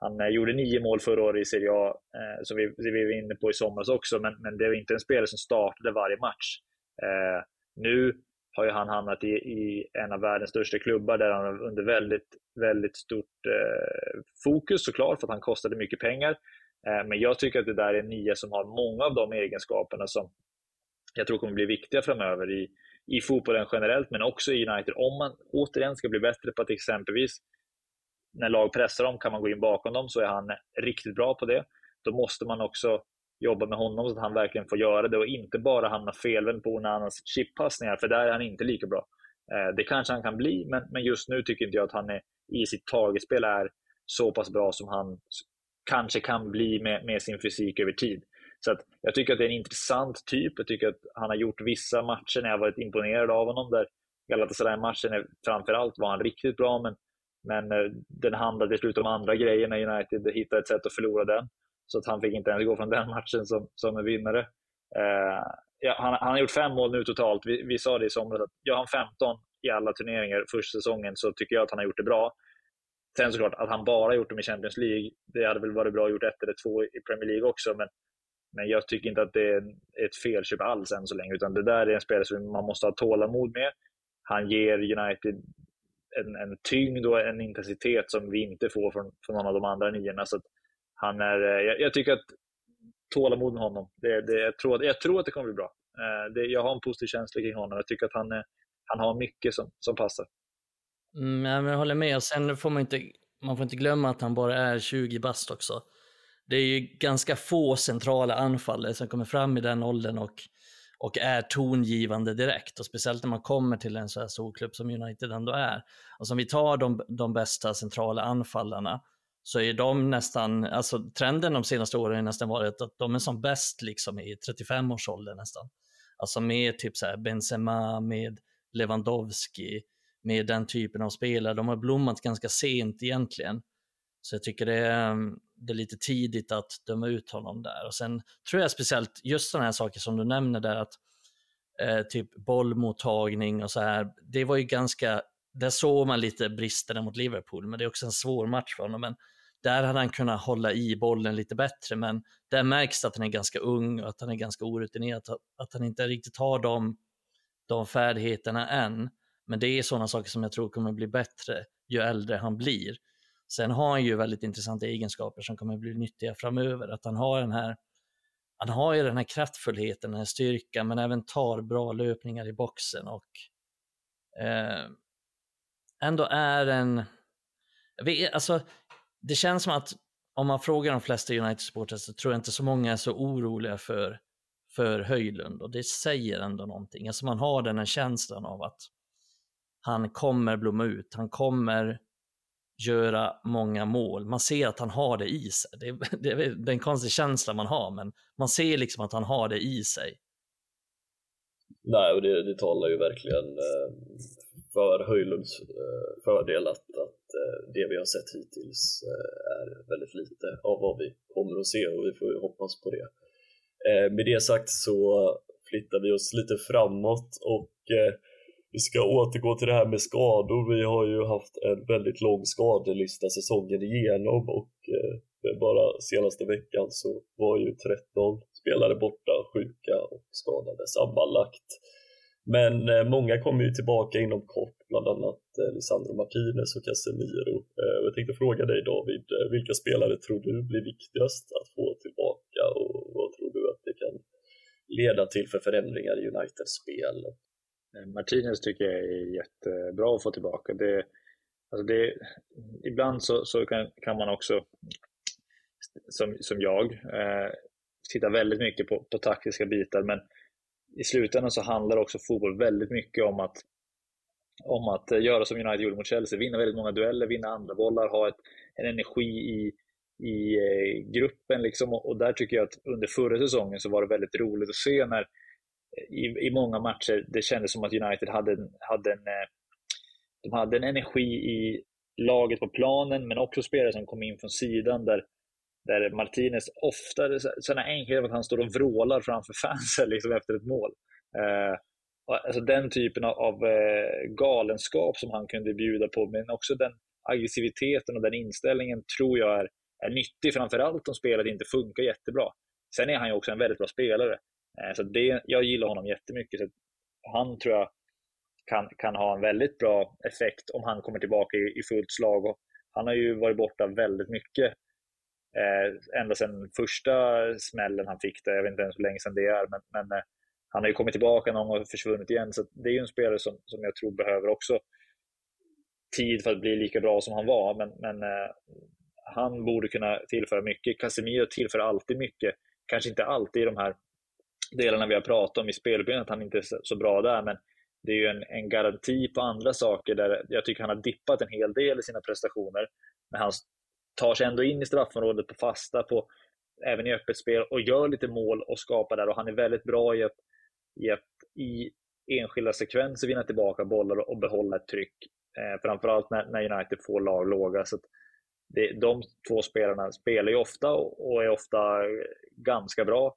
han eh, gjorde nio mål förra året i Serie A, eh, som vi, vi var inne på i somras också, men, men det var inte en spelare som startade varje match. Eh, nu har ju han hamnat i, i, en av världens största klubbar där han under väldigt, väldigt stort eh, fokus såklart, för att han kostade mycket pengar. Eh, men jag tycker att det där är nio som har många av de egenskaperna som jag tror kommer bli viktiga framöver i, i fotbollen generellt, men också i United. Om man återigen ska bli bättre på att exempelvis när lag pressar dem kan man gå in bakom dem, så är han riktigt bra på det. Då måste man också jobba med honom så att han verkligen får göra det och inte bara hamna felvänd på Onanas chippassningar, för där är han inte lika bra. Eh, det kanske han kan bli, men, men just nu tycker inte jag att han är, i sitt targetspel är så pass bra som han kanske kan bli med, med sin fysik över tid. Så att jag tycker att det är en intressant typ. Jag tycker att han har gjort vissa matcher när jag varit imponerad av honom. Där Galatasaray-matchen framförallt var han riktigt bra, men men eh, den handlade till slut om andra grejer när United hittade ett sätt att förlora den. Så att han fick inte ens gå från den matchen som, som en vinnare. Eh, ja, han, han, har gjort fem mål nu totalt. Vi, vi sa det i somras att gör han 15 i alla turneringar första säsongen så tycker jag att han har gjort det bra. Sen såklart, att han bara gjort dem i Champions League, det hade väl varit bra att gjort ett eller två i Premier League också. Men, men jag tycker inte att det är ett felköp alls än så länge. Utan det där är en spelare som man måste ha tålamod med. Han ger United en, en tyngd och en intensitet som vi inte får från, från någon av de andra niorna. Så han är, eh, jag, jag, tycker att tålamod med honom. Det, det, jag, tror, jag tror att det kommer bli bra. Eh, det, jag har en positiv känsla kring honom. Jag tycker att han, är, han har mycket som, som passar. Mm, jag håller med. Sen får man inte, man får inte glömma att han bara är 20 bast också. Det är ju ganska få centrala anfallare som kommer fram i den åldern och och är tongivande direkt. Och speciellt när man kommer till en så här stor klubb som United ändå är. Alltså om vi tar de, de bästa centrala anfallarna så är de nästan, alltså trenden de senaste åren har nästan varit att de är som bäst liksom i 35-årsåldern nästan. Alltså med typ så här Benzema, med Lewandowski, med den typen av spelare. De har blommat ganska sent egentligen. Så jag tycker det är, mm, det är lite tidigt att döma ut honom där. Och sen tror jag speciellt just sådana här saker som du nämner där att eh, typ bollmottagning och så här. Det var ju ganska, där såg man lite bristerna mot Liverpool, men det är också en svår match för honom. Men där hade han kunnat hålla i bollen lite bättre, men där märks att han är ganska ung och att han är ganska orutinerad, att han inte riktigt har de, de färdigheterna än. Men det är sådana saker som jag tror kommer bli bättre ju äldre han blir. Sen har han ju väldigt intressanta egenskaper som kommer bli nyttiga framöver. Att han har den här han har ju den här kraftfullheten, den här styrkan, men även tar bra löpningar i boxen och eh, ändå är en... Vet, alltså, det känns som att om man frågar de flesta United-supportrar så tror jag inte så många är så oroliga för, för Höjlund och det säger ändå någonting. Alltså man har den här känslan av att han kommer blomma ut, han kommer göra många mål. Man ser att han har det i sig. Det är, det det är en konstig känsla man har, men man ser liksom att han har det i sig. Nej, och det, det talar ju verkligen eh, för Höjlunds eh, fördel att, att eh, det vi har sett hittills är väldigt lite av vad vi kommer att se och vi får ju hoppas på det. Med det sagt så flyttar vi oss lite framåt och vi ska återgå till det här med skador. Vi har ju haft en väldigt lång skadelista säsongen igenom och eh, bara senaste veckan så var ju 13 spelare borta, sjuka och skadade sammanlagt. Men eh, många kommer ju tillbaka inom kort, bland annat eh, Lisandro Martinez och Casemiro. Eh, jag tänkte fråga dig David, eh, vilka spelare tror du blir viktigast att få tillbaka och vad tror du att det kan leda till för förändringar i Uniteds spel? och Eh, Martinez tycker jag är jättebra att få tillbaka. Det, alltså det, ibland så, så kan, kan, man också, som, som jag, eh, titta väldigt mycket på, på taktiska bitar, men i slutändan så handlar också fotboll väldigt mycket om att, om att eh, göra som United gjorde mot Chelsea, vinna väldigt många dueller, vinna andra bollar, ha ett, en energi i, i eh, gruppen. Liksom. Och, och där tycker jag att under förra säsongen så var det väldigt roligt att se när i, i många matcher det kändes som att United hade, hade, en, eh, de hade en energi i laget på planen, men också spelare som kom in från sidan där, där Martinez ofta, sådana enkelheter att han står och vrålar framför fansen liksom efter ett mål. Eh, alltså den typen av, av eh, galenskap som han kunde bjuda på, men också den aggressiviteten och den inställningen tror jag är, är nyttig, framförallt om spelet inte funkar jättebra. Sen är han ju också en väldigt bra spelare. Eh, så det, jag gillar honom jättemycket. Så han tror jag kan, kan ha en väldigt bra effekt om han kommer tillbaka i, i fullt slag. Och han har ju varit borta väldigt mycket eh, ända sedan första smällen han fick. Där. Jag vet inte ens hur länge sedan det är, men, men eh, han har ju kommit tillbaka någon gång och försvunnit igen. Så det är ju en spelare som, som jag tror behöver också tid för att bli lika bra som han var. Men, men eh, han borde kunna tillföra mycket. Casemiro tillför alltid mycket. Kanske inte alltid i de här delarna vi har pratat om i spelbenet, han inte är så bra där, men det är ju en, en, garanti på andra saker där jag tycker han har dippat en hel del i sina prestationer. Men han tar sig ändå in i straffområdet på fasta, på, även i öppet spel och gör lite mål och skapar där och han är väldigt bra i att, i, att, i enskilda sekvenser vinna tillbaka bollar och behålla ett tryck. Eh, framförallt när, när United får lag låga. Så det, de två spelarna spelar ju ofta och, och är ofta eh, ganska bra.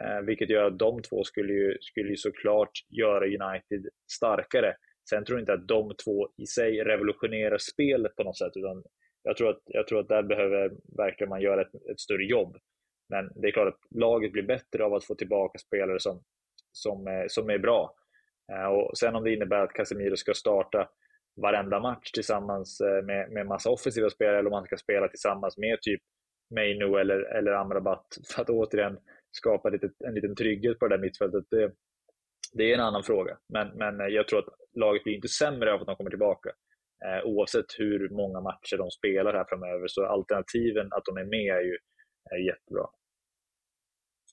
Eh, vilket gör att de två skulle ju, skulle ju såklart göra United starkare. Sen tror jag inte att de två i sig revolutionerar spelet på något sätt, utan jag tror att, jag tror att där behöver verkligen man göra ett, ett större jobb. Men det är klart att laget blir bättre av att få tillbaka spelare som, som, är, som är bra. Eh, och sen om det innebär att Casemiro ska starta varenda match tillsammans eh, med, med massa offensiva spelare, eller om han ska spela tillsammans med typ Mainu eller, eller Amrabat, för att återigen skapa lite, en liten trygghet på det där mittfältet, det, det är en annan fråga. Men, men eh, jag tror att laget blir inte sämre av att de kommer tillbaka. Eh, oavsett hur många matcher de spelar här framöver, så alternativen att de är med är ju är jättebra.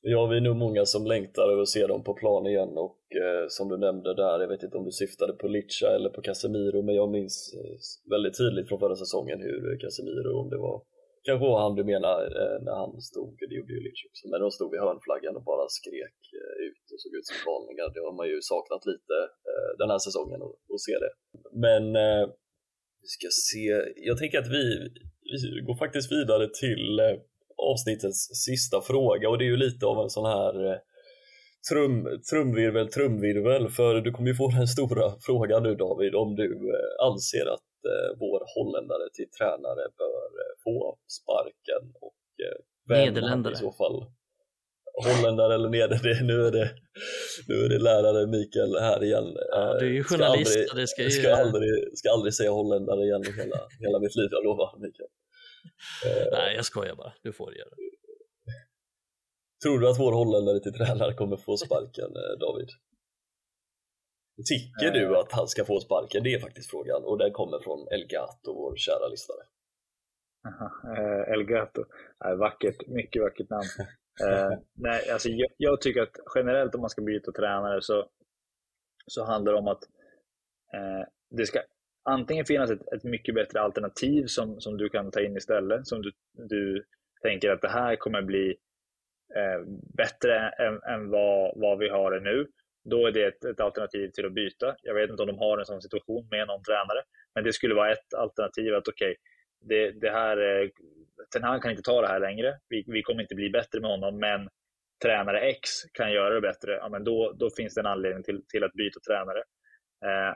Ja, vi är nog många som längtar över att se dem på plan igen och eh, som du nämnde där, jag vet inte om du syftade på Licha eller på Casemiro, men jag minns eh, väldigt tydligt från förra säsongen hur Casemiro, om det var kanske var han du menar eh, när han stod, det gjorde ju Lynch också, när de stod vid hörnflaggan och bara skrek eh, ut och såg ut som galningar. Det har man ju saknat lite eh, den här säsongen att se det. Men vi ska se, jag tänker att vi, vi går faktiskt vidare till avsnittets sista fråga och det är ju lite av en sån här trum, trumvirvel, trumvirvel, för du kommer ju få den stora frågan nu David om du anser att vår holländare till tränare bör eh, få sparken och eh, vem i så fall holländare eller neder, nu är det, nu är det lärare Mikael här igen. Ja, du är ju journalist. Ska aldrig, det ska, ju... ska, aldrig, ska aldrig säga holländare igen hela, hela mitt liv, jag lovar Mikael. Nej, jag skojar bara. Du får göra det. Tror du att vår holländare till tränare kommer få sparken, David? Tycker du eh. att han ska få sparken? Det är faktiskt frågan och den kommer från Elgato, vår kära lyssnare. Uh, Elgato, uh, vackert, mycket vackert namn. Uh, nej, alltså jag, jag, tycker att generellt om man ska byta tränare så, så handlar det om att det ska antingen finnas ett, ett mycket bättre alternativ som, som du kan ta in istället, som du, du tänker att det här kommer bli bättre än, än vad, vad vi har det nu då är det ett, ett, alternativ till att byta. Jag vet inte om de har en sån situation med någon tränare, men det skulle vara ett alternativ att okej, okay, det, det här, eh, Ten Hag kan inte ta det här längre. Vi, vi kommer inte bli bättre med honom, men tränare X kan göra det bättre. Ja, men då, då finns det en anledning till, till att byta tränare. Eh,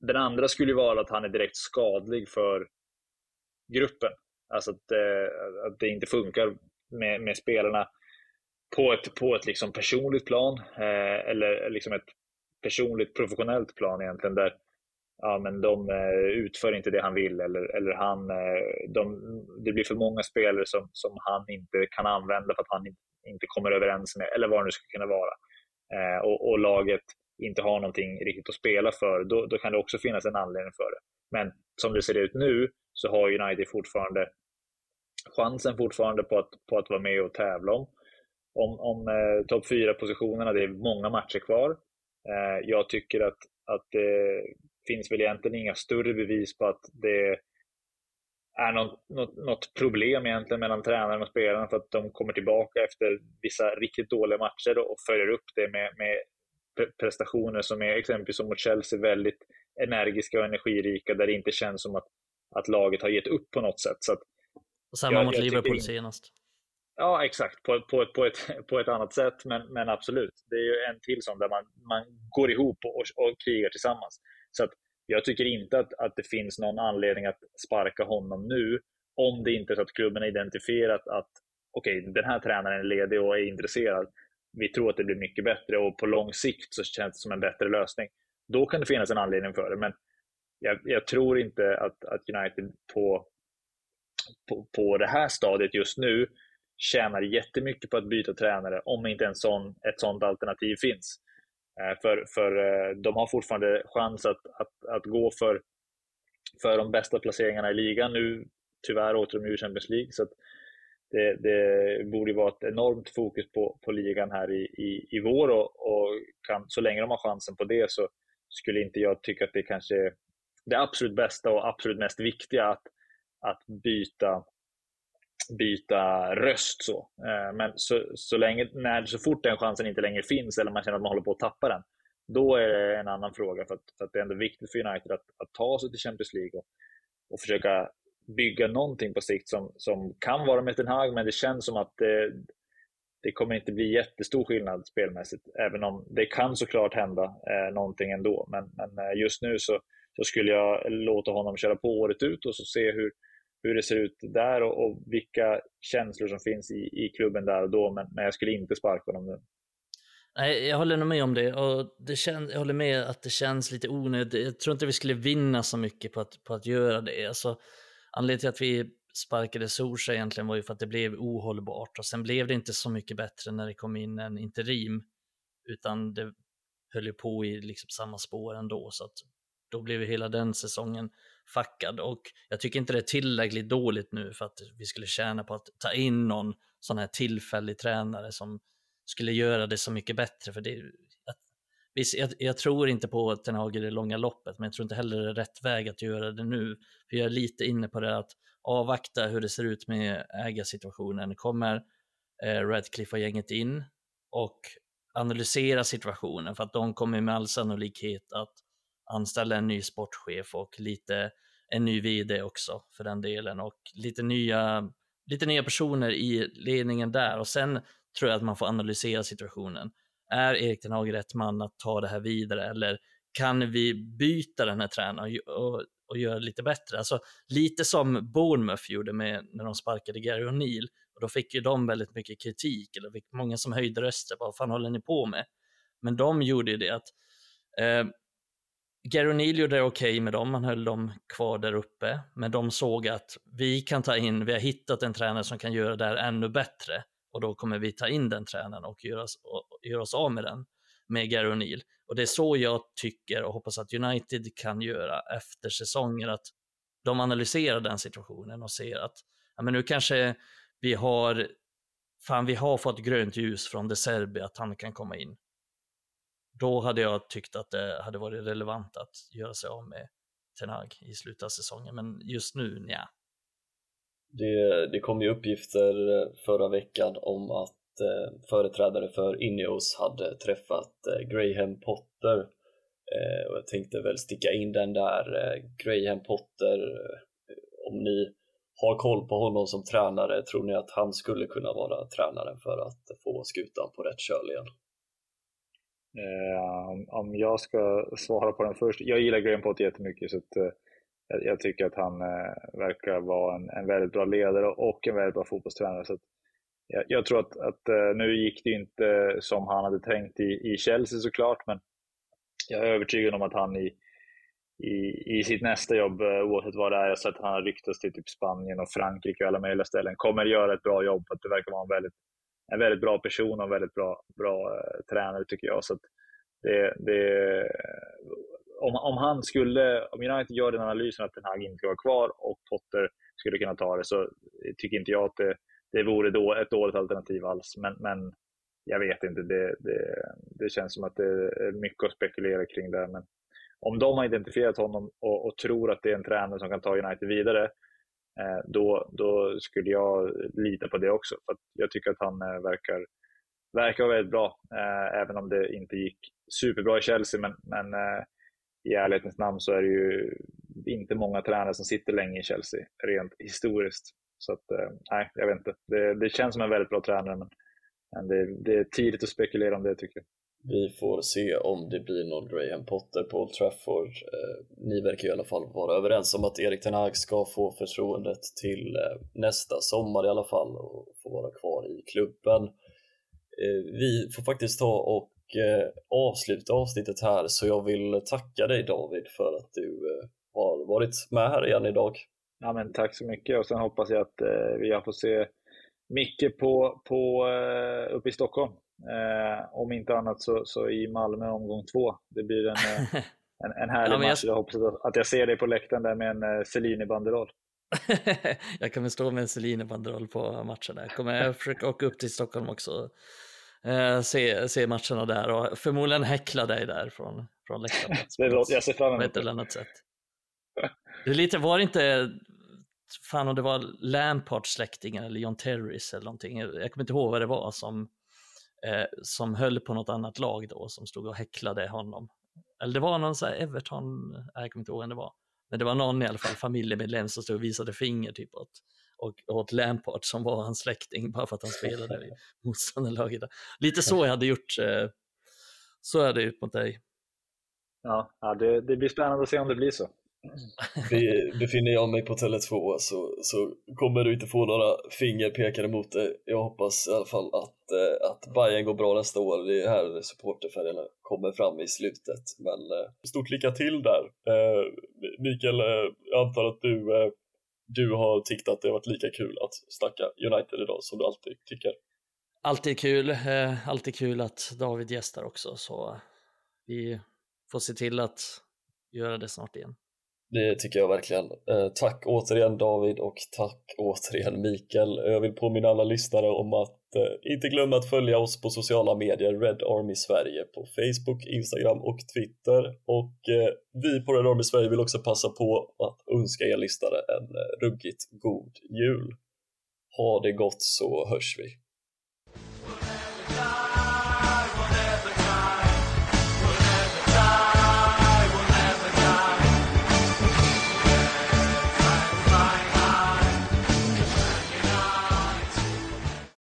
den andra skulle vara att han är direkt skadlig för gruppen. Alltså att, eh, att det inte funkar med, med spelarna på ett, på ett liksom personligt plan, eh, eller liksom ett personligt professionellt plan egentligen, där ja, men de eh, utför inte det han vill eller, eller han, eh, de, det blir för många spelare som, som han inte kan använda för att han inte kommer överens med, eller vad det nu ska kunna vara. Eh, och, och, laget inte har någonting riktigt att spela för, då, då kan det också finnas en anledning för det. Men som det ser ut nu så har United fortfarande chansen fortfarande på att, på att vara med och tävla om om, om eh, topp 4-positionerna. Det är många matcher kvar. Eh, jag tycker att, att det finns väl egentligen inga större bevis på att det är något, något, något, problem egentligen mellan tränaren och spelarna för att de kommer tillbaka efter vissa riktigt dåliga matcher och följer upp det med, med prestationer som är exempelvis som mot Chelsea väldigt energiska och energirika där det inte känns som att, att laget har gett upp på något sätt. Så och samma jag, mot jag Liverpool senast. Ja, exakt. På, på, på, ett, på ett annat sätt, men, men absolut. Det är ju en till sån där man, man går ihop och, och krigar tillsammans. Så att jag tycker inte att, att det finns någon anledning att sparka honom nu, om det inte är så att klubben har identifierat att okej, okay, den här tränaren är ledig och är intresserad. Vi tror att det blir mycket bättre och på lång sikt så känns det som en bättre lösning. Då kan det finnas en anledning för det, men jag, jag tror inte att, att United på, på, på det här stadiet just nu tjänar jättemycket på att byta tränare om inte en sån, ett sådant alternativ finns. Eh, för, för eh, de har fortfarande chans att, att, att gå för, för de bästa placeringarna i ligan. Nu tyvärr åter de ur Champions League. Så det, det, borde vara ett enormt fokus på, på ligan här i, i, i vår och, och kan, så länge de har chansen på det så skulle inte jag tycka att det kanske är det absolut bästa och absolut mest viktiga att, att byta byta röst. Så. Eh, men så, så, länge, när, så fort den chansen inte längre finns eller man känner att man håller på att tappa den, då är det en annan fråga. För att, för att det är ändå viktigt för United att, att ta sig till Champions League och, och försöka bygga någonting på sikt som, som kan vara med Ten Hag, men det känns som att det, det kommer inte bli jättestor skillnad spelmässigt, även om det kan såklart hända eh, någonting ändå. Men, men eh, just nu så, så skulle jag låta honom köra på året ut och så se hur, hur det ser ut där och, och vilka känslor som finns i, i klubben där och då, men, men jag skulle inte sparka honom nu. Nej, jag håller nog med om det och det kän, jag håller med att det känns lite onödigt. Jag tror inte vi skulle vinna så mycket på att, på att göra det. Alltså, anledningen till att vi sparkade Sorsa egentligen var ju för att det blev ohållbart och sen blev det inte så mycket bättre när det kom in en interim utan det höll ju på i liksom samma spår ändå så att då blev hela den säsongen fackad och jag tycker inte det är tillräckligt dåligt nu för att vi skulle tjäna på att ta in någon sån här tillfällig tränare som skulle göra det så mycket bättre. För det, visst, jag, jag, tror inte på Ten Hag i det långa loppet, men jag tror inte heller det är rätt väg att göra det nu. För jag är lite inne på det att avvakta hur det ser ut med ägarsituationen. Kommer eh, Radcliffe och gänget in och analysera situationen för att de kommer med all sannolikhet att anställa en ny sportchef och lite en ny vd också för den delen och lite nya, lite nya personer i ledningen där och sen tror jag att man får analysera situationen. Är Erik den Hag rätt man att ta det här vidare eller kan vi byta den här tränaren och, och, och göra det lite bättre? Alltså lite som Bournemouth gjorde med, när de sparkade Gary O'Neill och då fick ju de väldigt mycket kritik eller fick många som höjde röster. Vad fan håller ni på med? Men de gjorde ju det att eh, Gary O'Neill gjorde det okej okay med dem, han höll dem kvar där uppe, men de såg att vi kan ta in, vi har hittat en tränare som kan göra det här ännu bättre. Och då kommer vi ta in den tränaren och göra oss, och göra oss av med den, med Gary O'Neill. Och det är så jag tycker och hoppas att United kan göra efter säsonger, att de analyserar den situationen och ser att ja, men nu kanske vi har, fan vi har fått grönt ljus från De Serbi att han kan komma in då hade jag tyckt att det hade varit relevant att göra sig av med Tenag i slutet av säsongen, men just nu, ja. Det, det kom ju uppgifter eh, förra veckan om att eh, företrädare för Ineos hade träffat eh, Graham Potter eh, och jag tänkte väl sticka in den där eh, Graham Potter, eh, om ni har koll på honom som tränare, tror ni att han skulle kunna vara tränaren för att få skutan på rätt köl igen? Eh, om jag ska svara på den först. Jag gillar Graham Potter jättemycket så att, eh, jag, tycker att han eh, verkar vara en, en, väldigt bra ledare och en väldigt bra fotbollstränare. Så att, jag, jag, tror att, att eh, nu gick det inte som han hade tänkt i, i Chelsea såklart, men jag är övertygad om att han i, i, i sitt nästa jobb, eh, oavsett vad det är, jag har sett att han har ryktats till typ Spanien och Frankrike och alla möjliga ställen, kommer göra ett bra jobb. För att det verkar vara en väldigt en väldigt bra person och en väldigt bra, bra eh, tränare tycker jag. Så det, det, om, om han skulle, om United gör den analysen att den här inte ska vara kvar och Potter skulle kunna ta det så tycker inte jag att det, det vore då ett dåligt alternativ alls. Men, men jag vet inte, det, det, det känns som att det är mycket att spekulera kring det. Men om de har identifierat honom och, och tror att det är en tränare som kan ta United vidare Eh, då, då skulle jag lita på det också. För jag tycker att han eh, verkar, verkar vara väldigt bra, eh, även om det inte gick superbra i Chelsea. Men, men eh, i ärlighetens namn så är det ju inte många tränare som sitter länge i Chelsea, rent historiskt. Så att, eh, nej, jag vet inte. Det, det känns som en väldigt bra tränare, men, men det, det, är tidigt att spekulera om det tycker jag. Vi får se om det blir någon Graham Potter på Old Trafford. Eh, ni verkar i alla fall vara överens om att Erik Ten Hag ska få förtroendet till eh, nästa sommar i alla fall och få vara kvar i klubben. Eh, vi får faktiskt ta och eh, avsluta avsnittet här så jag vill tacka dig David för att du eh, har varit med här igen idag. Ja, men tack så mycket och sen hoppas jag att eh, vi får se Micke på, på, uppe i Stockholm Eh, om inte annat så, så i Malmö omgång två. Det blir en, eh, en, en härlig ja, match. Jag... hoppas att jag ser dig på läktaren där med en eh, Cellini-banderoll. jag kommer stå med en Cellini-banderoll på matchen där. Kommer jag försöka åka upp till Stockholm också. Eh, se, se matcherna där och förmodligen häckla dig där från, från läktaren. det låter, jag ser fram emot det. På ett eller annat sätt. Det är lite, var det inte, fan om det var Lampards släktingar eller John Terrys eller någonting, jag kommer inte ihåg vad det var som eh, som höll på något annat lag då som stod och häcklade honom. Eller det var någon så Everton, jag kommer inte ihåg vem det var, men det var någon i alla fall familjemedlem som stod och visade finger typ åt, och, åt Lampard som var hans släkting bara för att han spelade i motståndarlaget. Lite så jag hade gjort, eh, så jag hade gjort mot dig. Ja, ja det, det blir spännande att se om det blir så. Befinner jag mig på Tele2 så, så kommer du inte få några finger pekade mot dig. Jag hoppas i alla fall att, eh, att Bayern går bra nästa år. Det är här supporterfärgerna kommer fram i slutet. Men eh, stort lycka till där. Eh, Mikael, eh, jag antar att du, eh, du har tyckt att det har varit lika kul att snacka United idag som du alltid tycker. Alltid kul. Eh, alltid kul att David gästar också. Så vi får se till att göra det snart igen. Det tycker jag verkligen. Eh, tack återigen David och tack återigen Mikael. Eh, jag vill påminna alla lyssnare om att eh, inte glömma att följa oss på sociala medier, Red Army Sverige på Facebook, Instagram och Twitter. Och vi på Red Army Sverige vill också passa på att önska er lyssnare en ruggigt god jul. Ha det gott så hörs vi.